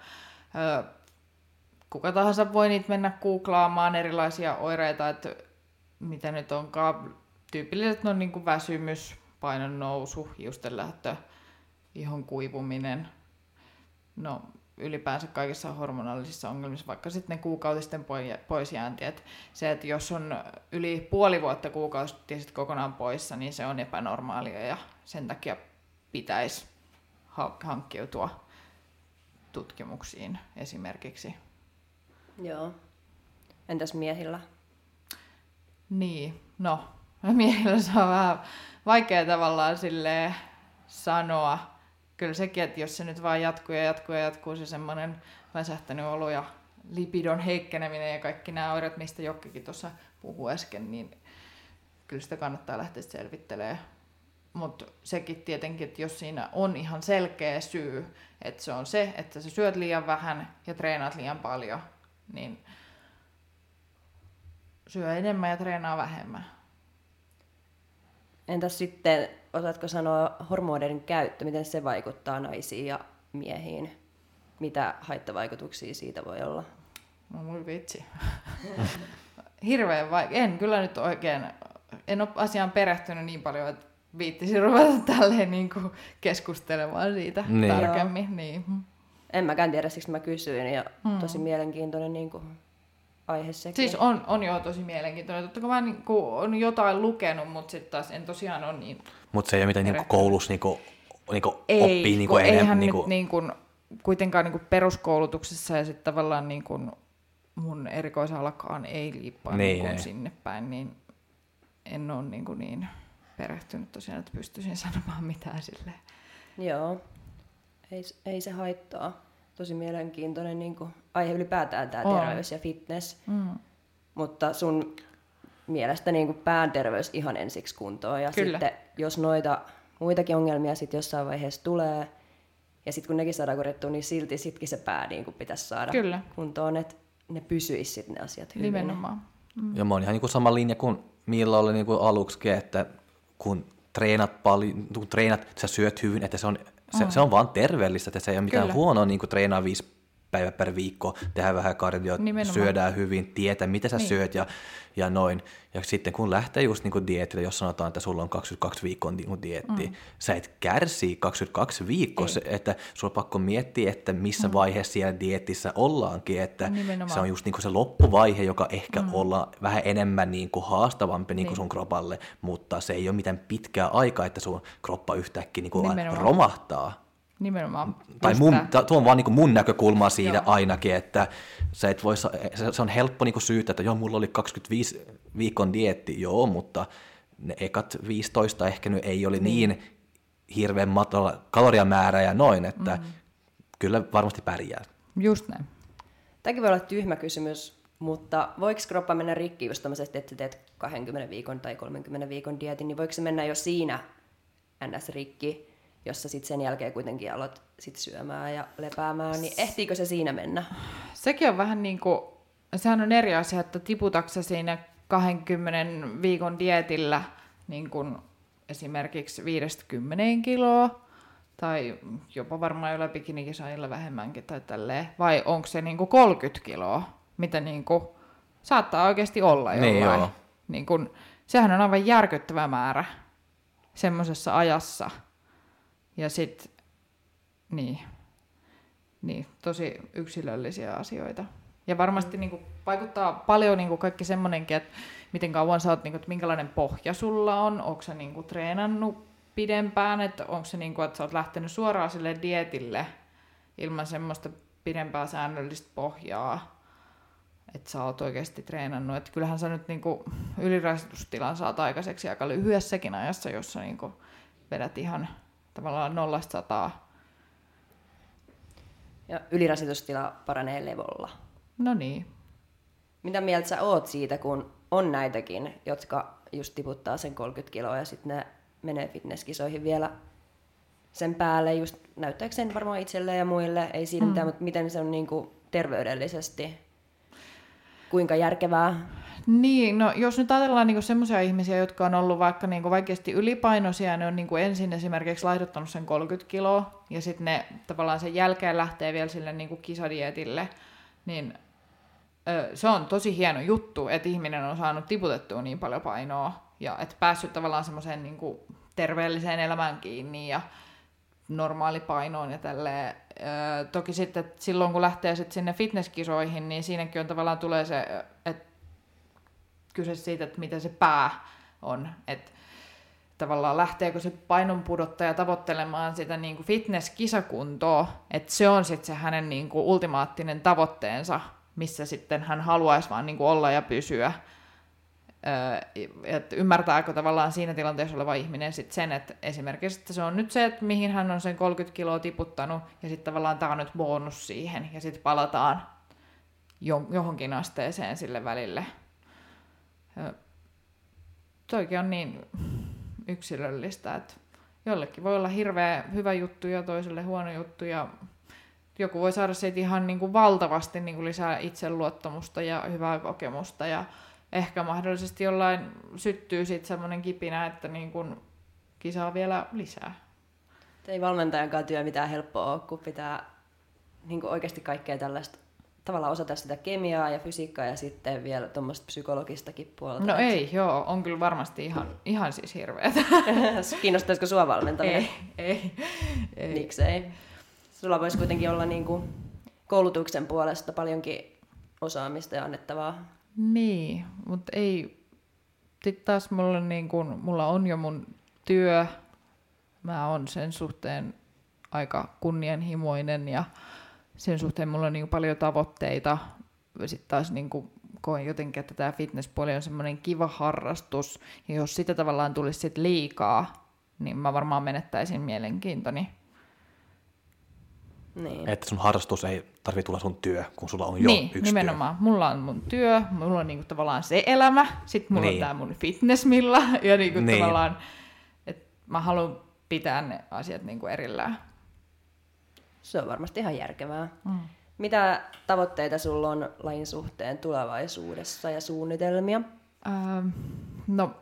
Speaker 2: kuka tahansa voi niitä mennä googlaamaan erilaisia oireita, että mitä nyt onkaan. Tyypilliset on niin kuin väsymys, painon nousu, hiusten lähtö, ihon kuivuminen. No, ylipäänsä kaikissa hormonaalisissa ongelmissa, vaikka sitten ne kuukautisten poisjäänti. Et se, että jos on yli puoli vuotta kuukautiset kokonaan poissa, niin se on epänormaalia ja sen takia pitäisi hankkiutua tutkimuksiin esimerkiksi.
Speaker 1: Joo. Entäs miehillä?
Speaker 2: Niin, no miehillä se on vähän vaikea tavallaan sille sanoa. Kyllä sekin, että jos se nyt vaan jatkuu ja jatkuu ja jatkuu se semmoinen väsähtänyt olo ja lipidon heikkeneminen ja kaikki nämä oireet, mistä Jokkikin tuossa puhui äsken, niin kyllä sitä kannattaa lähteä selvittelemään. Mutta sekin tietenkin, että jos siinä on ihan selkeä syy, että se on se, että sä syöt liian vähän ja treenaat liian paljon, niin syö enemmän ja treenaa vähemmän.
Speaker 1: Entäs sitten, osaatko sanoa hormoneiden käyttö, miten se vaikuttaa naisiin ja miehiin? Mitä haittavaikutuksia siitä voi olla?
Speaker 2: No mun vitsi. Hirveän vaikea. En kyllä nyt oikein, en ole asiaan perehtynyt niin paljon, että viittisin ruveta tälleen niin kuin keskustelemaan siitä niin. tarkemmin. Niin.
Speaker 1: En mäkään tiedä, siksi mä kysyin ja hmm. tosi mielenkiintoinen niin kuin aihe sekin.
Speaker 2: Siis on, on jo tosi mielenkiintoinen. Totta kai mä niin kuin, on jotain lukenut, mutta sitten taas en tosiaan ole niin...
Speaker 3: Mutta se ei ole mitään niin koulussa niin kuin, niin kuin
Speaker 2: ei,
Speaker 3: oppii
Speaker 2: niin kuin eihän niin kuin... nyt niin kuin, kuitenkaan niin kuin peruskoulutuksessa ja sitten tavallaan niin kuin mun erikoisalakaan ei liippaa niin, niin sinne päin, niin en ole niin, kuin niin perehtynyt tosiaan, että pystyisin sanomaan mitään silleen.
Speaker 1: Joo, ei, ei se haittaa. Tosi mielenkiintoinen niin kuin, aihe ylipäätään tämä terveys ja fitness. Mm. Mutta sun mielestä niin kuin pään terveys ihan ensiksi kuntoon. Ja Kyllä. sitten jos noita muitakin ongelmia sitten jossain vaiheessa tulee, ja sitten kun nekin saadaan korjattua, niin silti sitkin se pää niin kuin pitäisi saada Kyllä. kuntoon, että ne pysyisi sitten ne asiat hyvin.
Speaker 2: Nimenomaan.
Speaker 3: Mm. Ja mä oon ihan niin kuin sama linja kuin Milla oli niin kuin aluksi, että kun treenat paljon, kun treenat, sä syöt hyvin, että se on, se, mm. se on vaan terveellistä, että se ei ole mitään Kyllä. huonoa niin kuin treenaa viisi päivä per viikko, tehdä vähän kardio, syödään hyvin, tietää mitä sä niin. syöt ja, ja noin. Ja sitten kun lähtee just niin dietille, jos sanotaan, että sulla on 22 viikkoa niin dietti, mm. sä et kärsi 22 viikkoa, se, että sulla on pakko miettiä, että missä mm. vaiheessa siellä dietissä ollaankin, että Nimenomaan. se on just niin se loppuvaihe, joka ehkä mm. olla vähän enemmän niin kuin haastavampi niin kuin niin. sun kropalle, mutta se ei ole mitään pitkää aikaa, että sun kroppa yhtäkkiä niin kuin romahtaa.
Speaker 2: Nimenomaan.
Speaker 3: Tai mun, tuo on vaan niin mun näkökulma siitä joo. ainakin, että se, et voi, se, on helppo niin syytä, että joo, mulla oli 25 viikon dietti, joo, mutta ne ekat 15 ehkä nyt ei ole niin, niin hirveän matala kaloriamäärä ja noin, että mm. kyllä varmasti pärjää.
Speaker 2: Just näin.
Speaker 1: Tämäkin voi olla tyhmä kysymys, mutta voiko kroppa mennä rikki just että sä teet 20 viikon tai 30 viikon dietin, niin voiko se mennä jo siinä ns. rikki, jossa sitten sen jälkeen kuitenkin aloit sit syömään ja lepäämään, niin ehtiikö se siinä mennä?
Speaker 2: Sekin on vähän niin kuin, sehän on eri asia, että tiputaksa siinä 20 viikon dietillä niin kuin esimerkiksi 50 kiloa, tai jopa varmaan joilla bikinikisajilla vähemmänkin tai tälleen, vai onko se niin kuin 30 kiloa, mitä niin kuin saattaa oikeasti olla
Speaker 3: niin jollain. Niin,
Speaker 2: niin kuin, sehän on aivan järkyttävä määrä semmoisessa ajassa, ja sitten, niin, niin, tosi yksilöllisiä asioita. Ja varmasti niin kuin, vaikuttaa paljon niin kuin kaikki semmoinenkin, että miten kauan sä oot, niin kuin, että minkälainen pohja sulla on, onko sä niin kuin, treenannut pidempään, että onko se niin kuin, että sä oot lähtenyt suoraan sille dietille ilman semmoista pidempää säännöllistä pohjaa, että sä oot oikeasti treenannut. Että kyllähän sä nyt niin kuin, ylirasitustilan saat aikaiseksi aika lyhyessäkin ajassa, jossa niin kuin, vedät ihan tavallaan nollasta sataa.
Speaker 1: Ja ylirasitustila paranee levolla.
Speaker 2: No niin.
Speaker 1: Mitä mieltä sä oot siitä, kun on näitäkin, jotka just tiputtaa sen 30 kiloa ja sitten ne menee fitnesskisoihin vielä sen päälle, just näyttääkö sen varmaan itselleen ja muille, ei siinä mm. mitään, mutta miten se on niin kuin terveydellisesti, kuinka järkevää?
Speaker 2: Niin, no jos nyt ajatellaan niin semmoisia ihmisiä, jotka on ollut vaikka niin vaikeasti ylipainoisia, ne on niin ensin esimerkiksi laihduttanut sen 30 kiloa, ja sitten ne tavallaan sen jälkeen lähtee vielä sille niin kisadietille, niin ö, se on tosi hieno juttu, että ihminen on saanut tiputettua niin paljon painoa, ja että päässyt tavallaan semmoiseen niin terveelliseen elämään kiinni, ja normaalipainoon ja tälleen. Öö, toki sitten silloin, kun lähtee sit sinne fitnesskisoihin, niin siinäkin on tavallaan tulee se, että kyse siitä, että miten se pää on. Että tavallaan lähteekö se painonpudottaja tavoittelemaan sitä niin kuin fitness-kisakuntoa, että se on sitten se hänen niin kuin ultimaattinen tavoitteensa, missä sitten hän haluaisi vaan niin kuin olla ja pysyä. Että ymmärtääkö tavallaan siinä tilanteessa oleva ihminen sit sen, että esimerkiksi että se on nyt se, että mihin hän on sen 30 kiloa tiputtanut, ja sitten tavallaan tämä on nyt bonus siihen, ja sitten palataan johonkin asteeseen sille välille. Toikin on niin yksilöllistä, että jollekin voi olla hirveä hyvä juttu ja toiselle huono juttu ja joku voi saada siitä ihan niin kuin valtavasti niin kuin lisää itseluottamusta ja hyvää kokemusta ja ehkä mahdollisesti jollain syttyy sitten semmoinen kipinä, että niin kuin kisaa vielä lisää.
Speaker 1: Ei valmentajankaan työ mitään helppoa ole, kun pitää niin oikeasti kaikkea tällaista tavallaan osata sitä kemiaa ja fysiikkaa ja sitten vielä tuommoista psykologistakin puolta.
Speaker 2: No ei, joo, on kyllä varmasti ihan, ihan siis hirveätä.
Speaker 1: Kiinnostaisiko sua valmentaminen?
Speaker 2: Ei, ei, ei.
Speaker 1: Miksei? Sulla voisi kuitenkin olla niin kuin koulutuksen puolesta paljonkin osaamista ja annettavaa.
Speaker 2: Niin, mutta ei. Sitten taas mulla, niin kun, mulla on jo mun työ. Mä oon sen suhteen aika kunnianhimoinen ja sen suhteen mulla on niin paljon tavoitteita. Sitten taas niin kuin koen jotenkin, että tämä fitnesspuoli on semmoinen kiva harrastus. Ja jos sitä tavallaan tulisi sit liikaa, niin mä varmaan menettäisin mielenkiintoni.
Speaker 3: Niin. Että sun harrastus ei tarvitse tulla sun työ, kun sulla on jo
Speaker 2: niin,
Speaker 3: yksi
Speaker 2: nimenomaan. Työ. Mulla on mun työ, mulla on niinku tavallaan se elämä, sitten mulla niin. on tämä mun fitnessmilla, ja niinku niin. tavallaan, että mä haluan pitää ne asiat niinku erillään.
Speaker 1: Se on varmasti ihan järkevää. Mm. Mitä tavoitteita sulla on lajin suhteen tulevaisuudessa ja suunnitelmia?
Speaker 2: Ähm, no,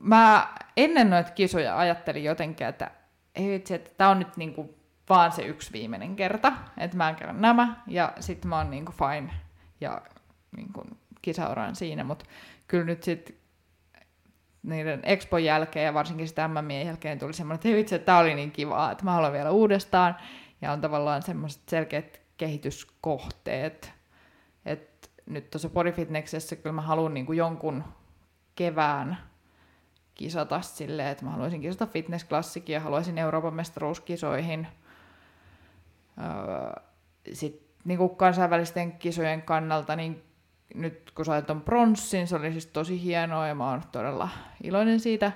Speaker 2: mä ennen noita kisoja ajattelin jotenkin, että ei vitsi, että tämä on nyt niinku vaan se yksi viimeinen kerta, että mä käyn nämä ja sitten mä oon niinku fine ja niinku kisauraan siinä, mutta kyllä nyt sitten niiden Expon jälkeen ja varsinkin sitä MMien jälkeen tuli semmoinen, että vitsi, että tämä oli niin kivaa, että mä haluan vielä uudestaan ja on tavallaan semmoiset selkeät kehityskohteet. Et nyt tuossa bodyfitnessessä kyllä mä haluan niinku jonkun kevään kisata silleen, että mä haluaisin kisata fitnessklassikin ja haluaisin Euroopan mestaruuskisoihin. Öö, Sitten niin kansainvälisten kisojen kannalta, niin nyt kun sait ton pronssin, se oli siis tosi hienoa ja mä oon todella iloinen siitä.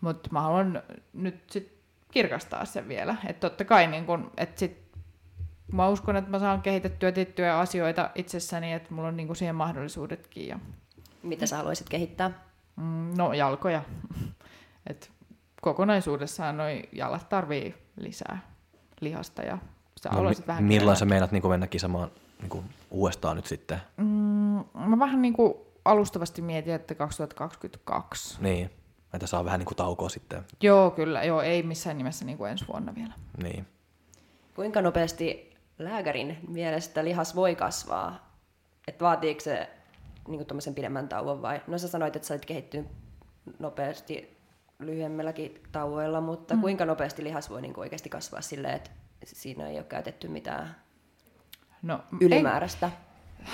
Speaker 2: Mutta mä haluan nyt sitten kirkastaa sen vielä. Että totta kai niin kun, että sit, mä uskon, että mä saan kehitettyä tiettyjä asioita itsessäni, että mulla on niin siihen mahdollisuudetkin. Ja...
Speaker 1: Mitä sä haluaisit kehittää?
Speaker 2: Mm, no jalkoja. Et kokonaisuudessaan noi jalat tarvii lisää lihasta ja sä no, mi- vähän
Speaker 3: Milloin sä meinat niin mennä kisamaan niin uudestaan nyt sitten?
Speaker 2: Mm, mä vähän niin kuin alustavasti mietin, että 2022.
Speaker 3: Niin. Että saa vähän niin kuin taukoa sitten.
Speaker 2: Joo, kyllä. Joo, ei missään nimessä niin kuin ensi vuonna vielä.
Speaker 3: Niin.
Speaker 1: Kuinka nopeasti lääkärin mielestä lihas voi kasvaa? Että vaatiiko se niin kuin pidemmän tauon vai? No sä sanoit, että sä olet kehittynyt nopeasti lyhyemmilläkin tauoilla, mutta mm. kuinka nopeasti lihas voi niin kuin oikeasti kasvaa silleen, että siinä ei ole käytetty mitään no, ylimääräistä? Ei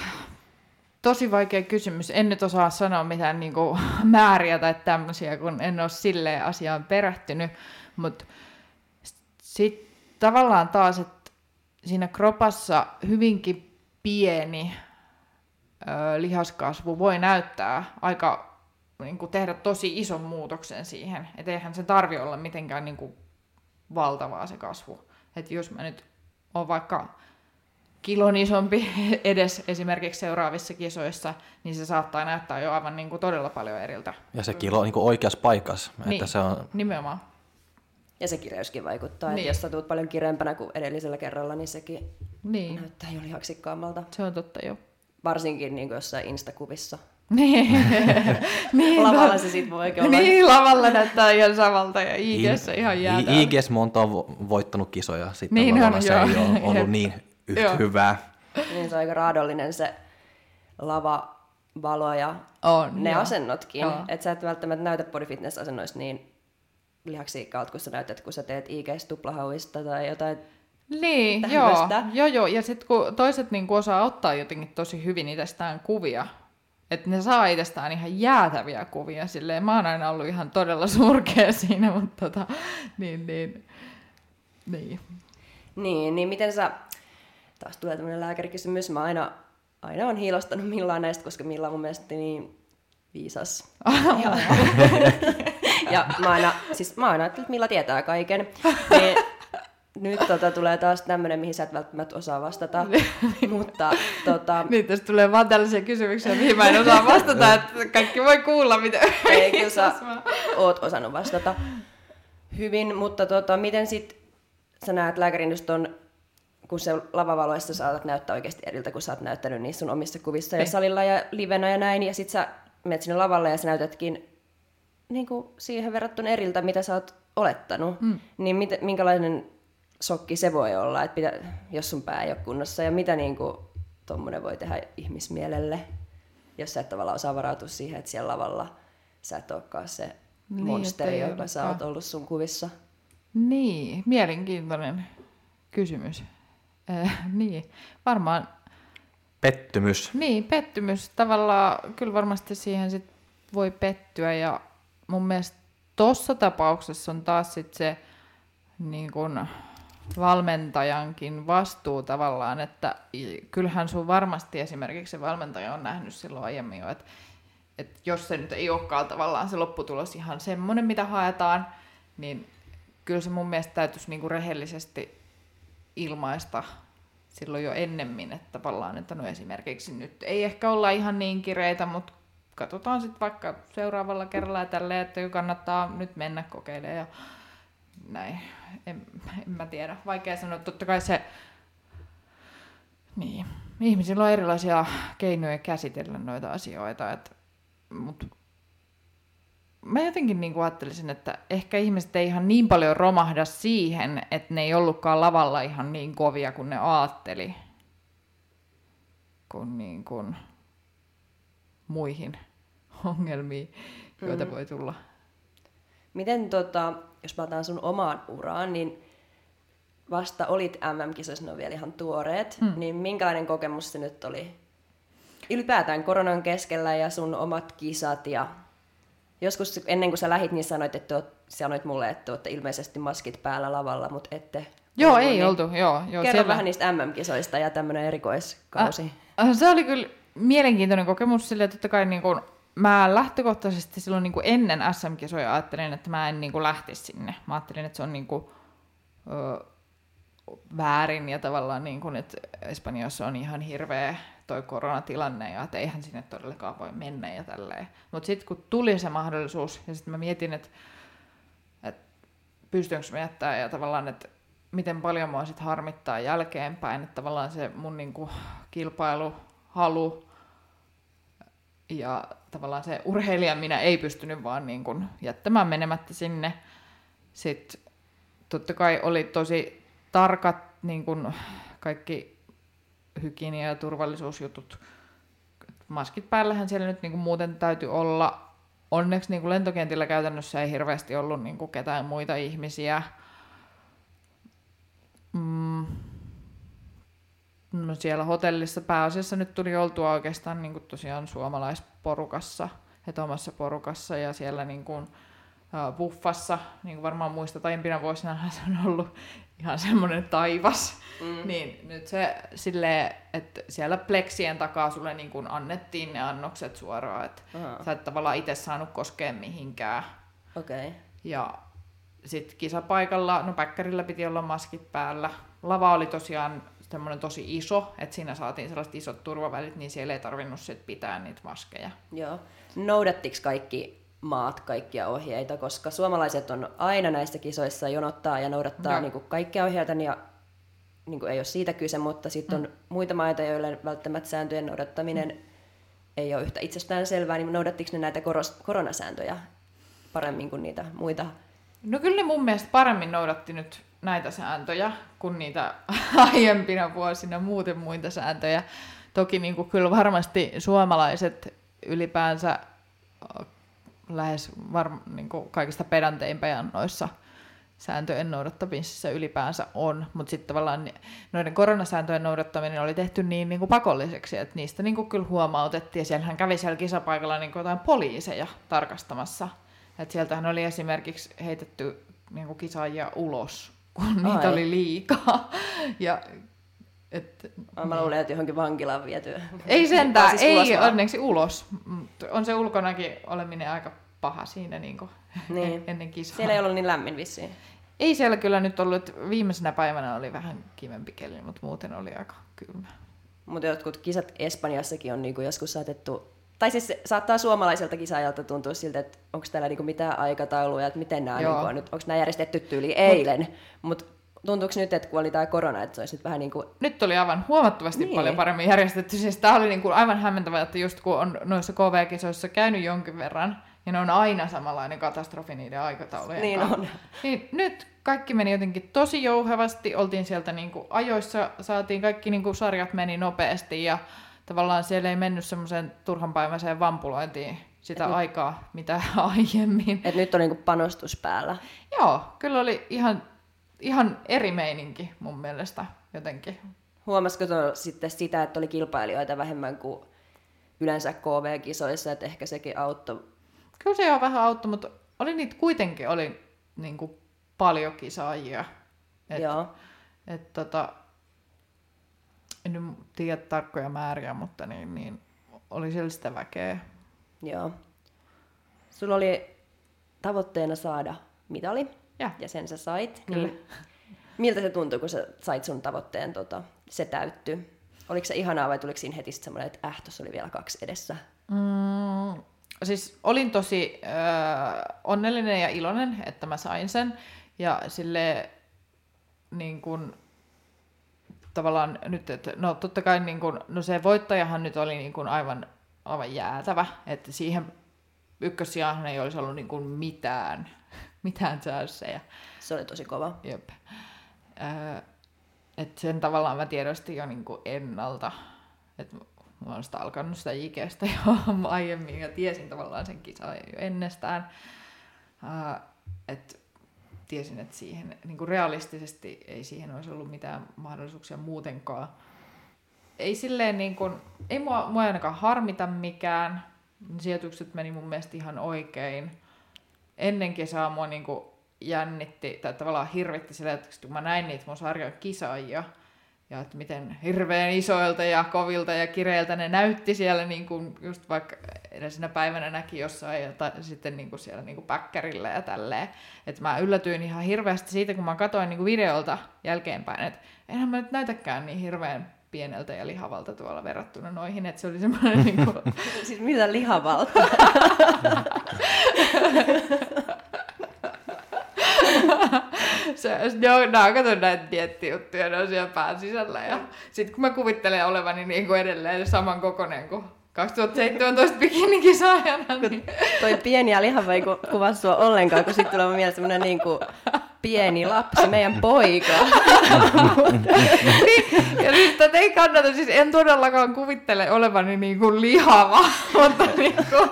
Speaker 2: tosi vaikea kysymys. En nyt osaa sanoa mitään niin kuin, määriä tai tämmöisiä, kun en ole silleen asiaan perehtynyt. Mutta sitten tavallaan taas, että siinä kropassa hyvinkin pieni ö, lihaskasvu voi näyttää aika, niin kuin, tehdä tosi ison muutoksen siihen. Että eihän se tarvi olla mitenkään niin kuin, valtavaa se kasvu. Että jos mä nyt oon vaikka kilon isompi edes esimerkiksi seuraavissa kisoissa, niin se saattaa näyttää jo aivan niin kuin todella paljon eriltä.
Speaker 3: Ja se kilo on niin kuin oikeassa paikassa.
Speaker 2: Niin,
Speaker 3: että se on...
Speaker 2: nimenomaan.
Speaker 1: Ja se kireyskin vaikuttaa. Niin. Että jos sä tulet paljon kireempänä kuin edellisellä kerralla, niin sekin niin. näyttää jo lihaksikkaammalta.
Speaker 2: Se on totta jo.
Speaker 1: Varsinkin niin kuin jossain Instakuvissa.
Speaker 2: Niin.
Speaker 1: niin, lavalla se sitten voi olla.
Speaker 2: Niin, lavalla näyttää ihan samalta ja IGS ihan jäädään.
Speaker 3: IGS monta on voittanut kisoja, sitten niin lavalla on, se joo. ei ole ollut niin yhtä Joo. hyvää.
Speaker 1: Niin se on aika raadollinen se lava, valo ja on, ne jo. asennotkin. Että sä et välttämättä näytä body fitness asennoista niin lihaksiikkaalta, kun sä näytät, kun sä teet IGS tuplahauista tai jotain.
Speaker 2: Niin, joo, joo, joo. Ja sitten kun toiset niin osaa ottaa jotenkin tosi hyvin itsestään kuvia, että ne saa itsestään ihan jäätäviä kuvia silleen. Mä oon aina ollut ihan todella surkea siinä, mutta tota, niin, niin, niin.
Speaker 1: Niin, niin miten sä, taas tulee tämmöinen lääkärikysymys, mä aina, aina on hiilostanut Millaa näistä, koska Milla on mun mielestä niin viisas. ja, ja mä aina, siis mä aina ajattelin, että Milla tietää kaiken. Niin, nyt tota, tulee taas tämmöinen, mihin sä et välttämättä osaa vastata. mutta tota,
Speaker 2: Niin, tästä tulee vaan tällaisia kysymyksiä, mihin mä en osaa vastata, että kaikki voi kuulla, mitä...
Speaker 1: ei kyllä sä oot osannut vastata hyvin, mutta tota, miten sit sä näet lääkärin just ton, kun se lavavaloissa saatat näyttää oikeasti eriltä, kun sä oot näyttänyt niissä sun omissa kuvissa ja
Speaker 2: Niin.
Speaker 1: salilla ja livenä ja näin, ja sit sä menet sinne lavalle ja sä näytätkin niin kuin siihen verrattuna eriltä, mitä sä oot olettanut, mm. niin mit, minkälainen shokki se voi olla, että pitä, jos sun pää ei ole kunnossa, ja mitä niin kuin tommonen voi tehdä ihmismielelle, jos sä et tavallaan osaa varautua siihen, että siellä lavalla sä et olekaan se
Speaker 2: Niin,
Speaker 1: monsteri, joka sä oot ollut sun kuvissa.
Speaker 2: Niin, mielenkiintoinen kysymys. Äh, niin, varmaan,
Speaker 3: Pettymys.
Speaker 2: niin, pettymys. Tavallaan kyllä varmasti siihen sit voi pettyä ja mun mielestä tossa tapauksessa on taas sit se niin kun, valmentajankin vastuu tavallaan, että kyllähän sun varmasti esimerkiksi se valmentaja on nähnyt silloin aiemmin jo, että, että jos se nyt ei olekaan tavallaan se lopputulos ihan semmoinen, mitä haetaan, niin kyllä se mun mielestä täytyisi niinku rehellisesti ilmaista silloin jo ennemmin, että tavallaan, että no esimerkiksi nyt ei ehkä olla ihan niin kireitä, mutta katsotaan sitten vaikka seuraavalla kerralla ja tälleen, että kannattaa nyt mennä kokeilemaan ja näin. En, en mä tiedä. Vaikea sanoa. Totta kai se, niin, ihmisillä on erilaisia keinoja käsitellä noita asioita, että, mutta mä jotenkin niin ajattelisin, että ehkä ihmiset ei ihan niin paljon romahda siihen, että ne ei ollutkaan lavalla ihan niin kovia kuin ne ajatteli, kuin, niin kuin muihin ongelmiin, joita mm. voi tulla.
Speaker 1: Miten, tota, jos otan sun omaan uraan, niin vasta olit MM-kisoissa, ne on vielä ihan tuoreet, mm. niin minkälainen kokemus se nyt oli? Ylipäätään koronan keskellä ja sun omat kisat ja joskus ennen kuin sä lähit, niin sanoit, että oot, sanoit mulle, että te olette ilmeisesti maskit päällä lavalla, mutta ette.
Speaker 2: Joo,
Speaker 1: ollut,
Speaker 2: ei
Speaker 1: niin
Speaker 2: oltu, joo. joo
Speaker 1: Kerro siellä... vähän niistä MM-kisoista ja tämmöinen erikoiskausi.
Speaker 2: Ah, se oli kyllä mielenkiintoinen kokemus, sillä totta kai niin kuin, mä lähtökohtaisesti silloin niin kuin ennen SM-kisoja ajattelin, että mä en niin kuin lähtisi sinne. Mä ajattelin, että se on niin kuin, ö, väärin ja tavallaan, niin kuin, että Espanjassa on ihan hirveä toi koronatilanne ja että eihän sinne todellakaan voi mennä ja tälleen. Mutta sitten kun tuli se mahdollisuus ja sitten mä mietin, että, että pystynkö mä jättää ja tavallaan, että miten paljon mua sit harmittaa jälkeenpäin, että tavallaan se mun niinku kilpailuhalu ja tavallaan se urheilija minä ei pystynyt vaan niinku jättämään menemättä sinne. Sitten totta kai oli tosi tarkat niinku kaikki hygienia- ja turvallisuusjutut. Maskit päällähän siellä nyt niinku muuten täytyy olla. Onneksi niinku lentokentillä käytännössä ei hirveästi ollut niinku ketään muita ihmisiä. Mm. No siellä hotellissa pääasiassa nyt tuli oltua oikeastaan niin kuin tosiaan suomalaisporukassa, että omassa porukassa ja siellä niin kuin, buffassa, niin kuin varmaan muistat aiempina vuosina se on ollut ihan semmoinen taivas. Mm. Niin nyt se silleen, että siellä pleksien takaa sulle niin kuin annettiin ne annokset suoraan, että
Speaker 1: Aha.
Speaker 2: sä et tavallaan itse saanut koskea mihinkään.
Speaker 1: Okei. Okay.
Speaker 2: Ja sitten kisapaikalla, no päkkärillä piti olla maskit päällä. Lava oli tosiaan semmoinen tosi iso, että siinä saatiin sellaiset isot turvavälit, niin siellä ei tarvinnut sit pitää niitä maskeja.
Speaker 1: Joo. Noudattiko kaikki maat kaikkia ohjeita, koska suomalaiset on aina näissä kisoissa jonottaa ja noudattaa
Speaker 2: Joo.
Speaker 1: niin kuin kaikkia ohjeita, ja niin kuin ei ole siitä kyse, mutta sitten on mm. muita maita, joille välttämättä sääntöjen noudattaminen mm. ei ole yhtä itsestään selvää, niin noudattiko ne näitä koros- koronasääntöjä paremmin kuin niitä muita?
Speaker 2: No kyllä ne mun mielestä paremmin noudatti nyt näitä sääntöjä kuin niitä aiempina vuosina muuten muita sääntöjä. Toki niin kuin kyllä varmasti suomalaiset ylipäänsä äh, lähes varm, niin kuin kaikista pedanteimpia noissa sääntöjen noudattamisessa ylipäänsä on, mutta sitten tavallaan noiden koronasääntöjen noudattaminen oli tehty niin, niin kuin pakolliseksi, että niistä niin kuin kyllä huomautettiin, ja siellähän kävi siellä kisapaikalla niin kuin jotain poliiseja tarkastamassa, että sieltähän oli esimerkiksi heitetty niin kuin kisaajia ulos, kun niitä
Speaker 1: Ai.
Speaker 2: oli liikaa, ja et,
Speaker 1: Mä luulen, että johonkin vankilaan viety.
Speaker 2: ei sentään,
Speaker 1: siis
Speaker 2: ei
Speaker 1: ulos
Speaker 2: onneksi ulos. On se ulkonakin oleminen aika paha siinä niin kuin
Speaker 1: Niin.
Speaker 2: ennen kisaa.
Speaker 1: Siellä ei ollut niin lämmin vissiin.
Speaker 2: Ei siellä kyllä nyt ollut, että viimeisenä päivänä oli vähän kivempi keli, mutta muuten oli aika kylmä.
Speaker 1: Mutta jotkut kisat Espanjassakin on niinku joskus saatettu, tai siis saattaa suomalaiselta kisaajalta tuntua siltä, että onko täällä niinku mitään aikatauluja, että miten nämä niinku on nyt, onko nämä järjestetty tyyli eilen. Mutta tuntuuko nyt, että kun oli tämä korona, että se olisi nyt vähän niin kuin,
Speaker 2: Nyt oli aivan huomattavasti
Speaker 1: Niin.
Speaker 2: niin. paljon paremmin järjestetty. Siis tämä oli niin kuin aivan hämmentävää, että just kun on noissa KV-kisoissa käynyt jonkin verran, ja ne on aina samanlainen katastrofi niiden aikataulujen
Speaker 1: niin
Speaker 2: kanssa.
Speaker 1: on.
Speaker 2: Niin nyt kaikki meni jotenkin tosi jouhevasti, oltiin sieltä niin kuin ajoissa, saatiin kaikki niin kuin sarjat meni nopeasti ja tavallaan siellä ei mennyt semmoiseen turhanpäiväiseen vampulointiin sitä
Speaker 1: Et nyt-
Speaker 2: aikaa, mitä aiemmin.
Speaker 1: Että nyt on niinku panostus päällä.
Speaker 2: Joo, kyllä oli ihan, ihan eri meininki mun mielestä jotenkin.
Speaker 1: Huomasiko tuo sitten sitä, että oli kilpailijoita vähemmän kuin yleensä KV-kisoissa, että ehkä sekin auttoi.
Speaker 2: Kyllä se jo vähän auttoi, mutta oli niitä kuitenkin oli niin kuin paljon kisaajia. Et,
Speaker 1: Joo.
Speaker 2: et, tota, en nyt tiedä tarkkoja määriä, mutta niin, niin oli siellä sitä väkeä.
Speaker 1: Joo. Sulla oli tavoitteena saada mitali,
Speaker 2: Ja.
Speaker 1: ja sen sä sait.
Speaker 2: Kyllä.
Speaker 1: Niin miltä se tuntui, kun sä sait sun tavoitteen, tota, se täytty? Oliko se ihanaa vai tuliko siinä heti semmoinen, että äh, tuossa oli vielä kaksi edessä?
Speaker 2: Mm, siis olin tosi äh, onnellinen ja iloinen, että mä sain sen. Ja sille niin kun, tavallaan nyt, että no totta kai niin kun, no se voittajahan nyt oli niin kun aivan, aivan jäätävä, että siihen ykkössijaan ei olisi ollut niin kun mitään, mitään chanceja.
Speaker 1: Se oli tosi kova.
Speaker 2: Jep. Äh, et sen tavallaan mä tiedostin jo niinku ennalta. että mulla on sitä alkanut sitä jikestä jo aiemmin ja tiesin tavallaan sen kisan jo ennestään. Äh, et tiesin, että siihen niinku realistisesti ei siihen olisi ollut mitään mahdollisuuksia muutenkaan. Ei silleen niin kuin, ei mua, mua ainakaan harmita mikään. Sijoitukset meni mun mielestä ihan oikein. Ennen kesää mua niin kuin jännitti, tai tavallaan hirvitti sillä, että kun mä näin niitä mun sarjan kisaajia, ja että miten hirveän isoilta ja kovilta ja kireiltä ne näytti siellä, niin kuin just vaikka edellisenä päivänä näki jossain, ja ta, sitten niin kuin siellä niin kuin päkkärillä ja tälleen. Että mä yllätyin ihan hirveästi siitä, kun mä katsoin niin kuin videolta jälkeenpäin, että enhän mä nyt näytäkään niin hirveän pieneltä ja lihavalta tuolla verrattuna noihin, että se oli semmoinen niin kuin,
Speaker 1: Siis mitä lihavalta?
Speaker 2: se, joo, nää on kato näitä diettijuttuja, ne on siellä pään sisällä. Ja sitten kun mä kuvittelen olevani niin kuin edelleen saman kokoinen kuin 2017 bikinikisaajana, niin
Speaker 1: Toi pieni ja lihava ei ku- kuvaa sua ollenkaan, kun sitten tulee mieleen semmoinen niin kuin pieni lapsi, meidän poika.
Speaker 2: Ja siis tätä ei kannata, siis en todellakaan kuvittele olevani niin kuin lihava, mutta niin kuin,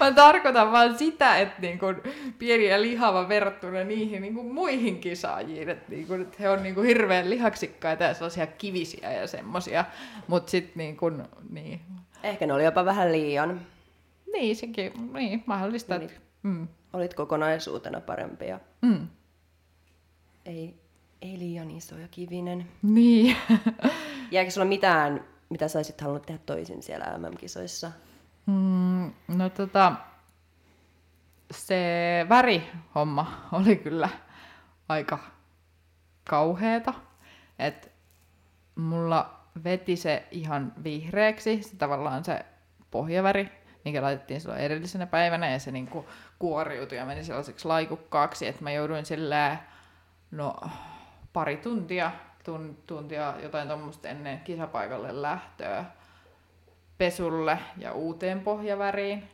Speaker 2: mä tarkoitan vaan sitä, että niin kuin pieni ja lihava verrattuna niihin niin kuin muihin kisaajiin, että, niin kuin, että he on niin kuin hirveän lihaksikkaita ja sellaisia kivisiä ja semmosia, mutta sitten niin kuin, niin,
Speaker 1: Ehkä ne oli jopa vähän liian.
Speaker 2: niin sekin, niin, mahdollista,
Speaker 1: Niin.
Speaker 2: että, mm,
Speaker 1: Olit kokonaisuutena parempia.
Speaker 2: mm,
Speaker 1: Ei, ei liian iso ja kivinen.
Speaker 2: niin.
Speaker 1: Jääkö sulla mitään, mitä sä olisit halunnut tehdä toisin siellä MM-kisoissa?
Speaker 2: Mm, no tota, se värihomma oli kyllä aika kauheeta. Et mulla veti se ihan vihreäksi, se tavallaan se pohjaväri, mikä laitettiin silloin edellisenä päivänä, ja se niinku kuoriutui ja meni sellaiseksi laikukkaaksi, että mä jouduin silleen, no pari tuntia, tun, tuntia jotain tuommoista ennen kisapaikalle lähtöä pesulle ja uuteen pohjaväriin.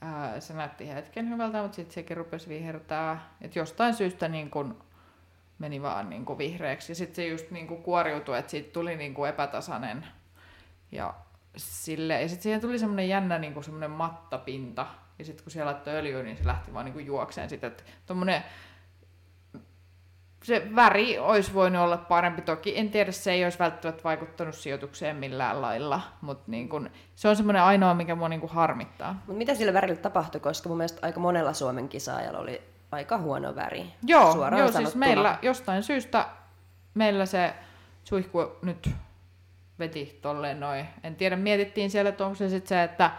Speaker 2: Ää, se näytti hetken hyvältä, mutta sitten sekin rupesi vihertää. Et jostain syystä niin kun meni vaan niin kun vihreäksi. Ja sitten se just niin kuoriutui, että siitä tuli niin epätasainen. Ja, sille, ja sitten siihen tuli semmoinen jännä niin semmoinen mattapinta ja sitten kun siellä laittoi öljyä, niin se lähti vaan niinku juokseen sitten. Että tommonen, se väri olisi voinut olla parempi. Toki en tiedä, se ei olisi välttämättä vaikuttanut sijoitukseen millään lailla, mutta niin kun, se on semmoinen ainoa, mikä mua niin harmittaa.
Speaker 1: Mutta mitä sillä värillä tapahtui, koska mun mielestä aika monella Suomen kisaajalla oli aika huono väri.
Speaker 2: Joo, suoraan joo siis meillä jostain syystä meillä se suihku nyt veti tolleen noin. En tiedä, mietittiin siellä, että onko se sitten se, että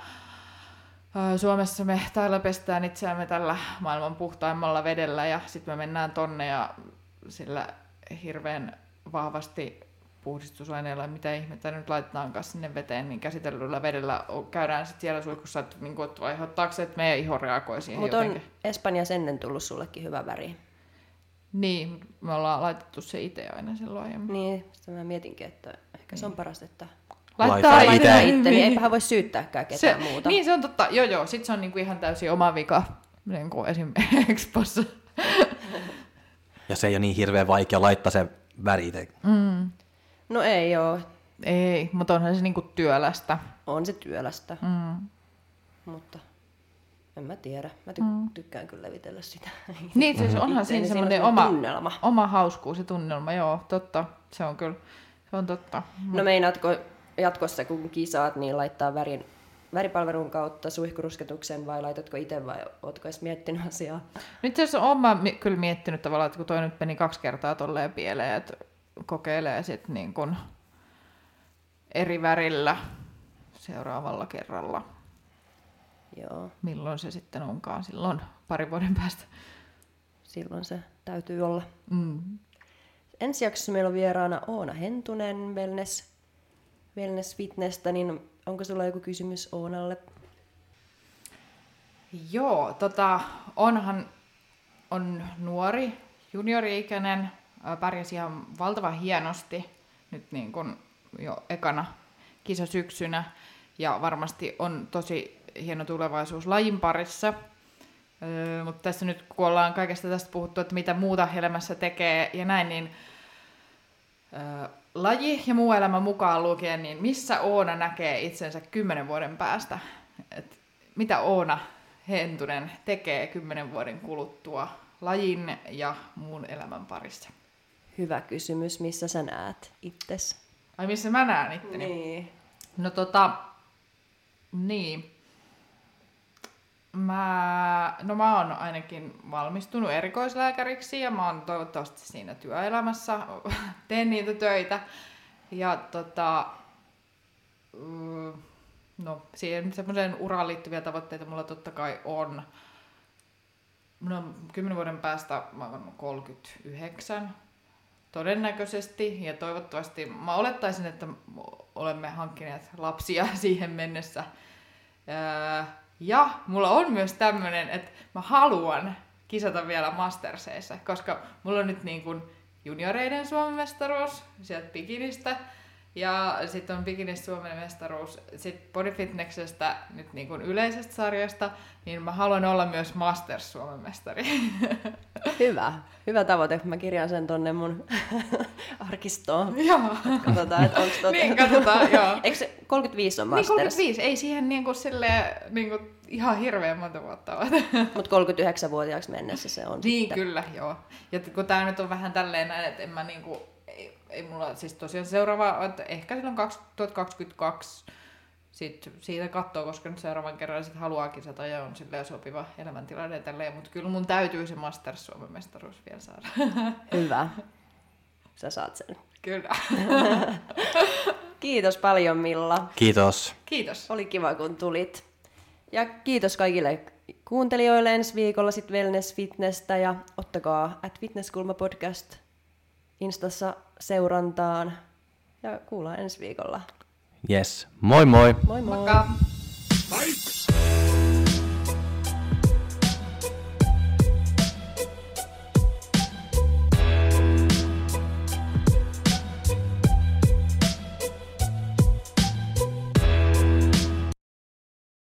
Speaker 2: Suomessa me täällä pestään itseämme tällä maailman puhtaimmalla vedellä ja sitten me mennään tonne ja sillä hirveän vahvasti puhdistusaineella, mitä ihmettä nyt laitetaankaan sinne veteen, niin käsitellyllä vedellä käydään sitten siellä suihkussa, että, niin kuin, että aiheuttaako se, että meidän iho reagoi siihen
Speaker 1: Mutta on Espanjassa ennen tullut sullekin hyvä väri.
Speaker 2: Niin, me ollaan laitettu se itse aina silloin aiemmin.
Speaker 1: Niin, sitä mä mietinkin, että ehkä se on niin. parasta, että
Speaker 3: laittaa, itse. itse,
Speaker 1: niin, niin eipähän voi syyttääkään ketään
Speaker 2: se,
Speaker 1: muuta.
Speaker 2: Niin, se on totta. Joo, joo. Sitten se on niinku ihan täysin oma vika, niin kuin esimerkiksi
Speaker 3: Ja se ei ole niin hirveän vaikea laittaa se väri itse.
Speaker 2: Mm.
Speaker 1: No ei oo.
Speaker 2: Ei, mutta onhan se niinku työlästä.
Speaker 1: On se työlästä.
Speaker 2: Mm.
Speaker 1: Mutta en mä tiedä. Mä ty- mm. tykkään kyllä levitellä sitä.
Speaker 2: Niin, siis onhan siinä semmoinen oma, tunnelma. oma hauskuus ja tunnelma. Joo, totta. Se on kyllä. Se on totta.
Speaker 1: No meinaatko jatkossa, kun kisaat, niin laittaa värin, väripalvelun kautta suihkurusketuksen vai laitatko itse vai ootko edes miettinyt asiaa?
Speaker 2: Nyt itse asiassa olen kyllä miettinyt tavallaan, että kun toi nyt meni kaksi kertaa tolleen pieleen, että kokeilee sitten niin kun eri värillä seuraavalla kerralla.
Speaker 1: Joo.
Speaker 2: Milloin se sitten onkaan? Silloin pari vuoden päästä.
Speaker 1: Silloin se täytyy olla.
Speaker 2: Mm.
Speaker 1: Ensi jaksossa meillä on vieraana Oona Hentunen Wellness, Wellness Fitnessä, niin onko sulla joku kysymys Oonalle?
Speaker 2: Joo, tota, onhan on nuori, juniori-ikäinen, pärjäsi ihan valtavan hienosti nyt niin kuin jo ekana kisasyksynä ja varmasti on tosi hieno tulevaisuus lajin parissa. Öö, mutta tässä nyt kun ollaan kaikesta tästä puhuttu, että mitä muuta elämässä tekee ja näin, niin öö, laji ja muu elämä mukaan lukien, niin missä Oona näkee itsensä kymmenen vuoden päästä? Et mitä Oona Hentunen tekee kymmenen vuoden kuluttua lajin ja muun elämän parissa?
Speaker 1: Hyvä kysymys. Missä sä näet itses?
Speaker 2: Ai missä mä näen itteni?
Speaker 1: Niin.
Speaker 2: No tota, niin. Mä, no mä oon ainakin valmistunut erikoislääkäriksi ja mä oon toivottavasti siinä työelämässä, teen niitä töitä. Ja tota, mm, no siihen semmoiseen uraan liittyviä tavoitteita mulla totta kai on. No, kymmenen vuoden päästä mä oon 39 todennäköisesti ja toivottavasti. Mä olettaisin, että olemme hankkineet lapsia siihen mennessä. Ja mulla on myös tämmöinen, että mä haluan kisata vielä Masterseissa, koska mulla on nyt niin kuin junioreiden Suomen mestaruus sieltä bikinistä. Ja sitten on Bikinis Suomen mestaruus. Sitten bodyfitneksestä, nyt niin kuin yleisestä sarjasta, niin mä haluan olla myös Masters Suomen mestari.
Speaker 1: Hyvä. Hyvä tavoite. Mä kirjaan sen tonne mun arkistoon.
Speaker 2: Joo.
Speaker 1: Katsotaan, että onko totta.
Speaker 2: niin, katsotaan, joo.
Speaker 1: Eikö se 35 on
Speaker 2: Masters? Niin, 35. Ei siihen niin kuin silleen, niin kuin ihan hirveän monta vuotta ole.
Speaker 1: Mutta 39-vuotiaaksi mennessä se on
Speaker 2: Niin,
Speaker 1: sitten.
Speaker 2: kyllä, joo. Ja kun tää nyt on vähän tälleen näin, että en mä niinku, ei, ei mulla siis tosiaan seuraava, että ehkä silloin 2022 sit siitä katsoo, koska nyt seuraavan kerran sit haluaa kisata ja on silleen sopiva elämäntilanne ja tälleen, mutta kyllä mun täytyy se Masters Suomen mestaruus vielä saada.
Speaker 1: Hyvä. Sä saat sen.
Speaker 2: Kyllä.
Speaker 1: Kiitos paljon Milla.
Speaker 3: Kiitos.
Speaker 2: Kiitos.
Speaker 1: Oli kiva kun tulit. Ja kiitos kaikille kuuntelijoille ensi viikolla sitten Wellness Fitnessä ja ottakaa at Fitnesskulma podcast Instassa seurantaan ja kuullaan ensi viikolla.
Speaker 3: Yes. Moi moi!
Speaker 1: Moi moi!
Speaker 2: Moikka.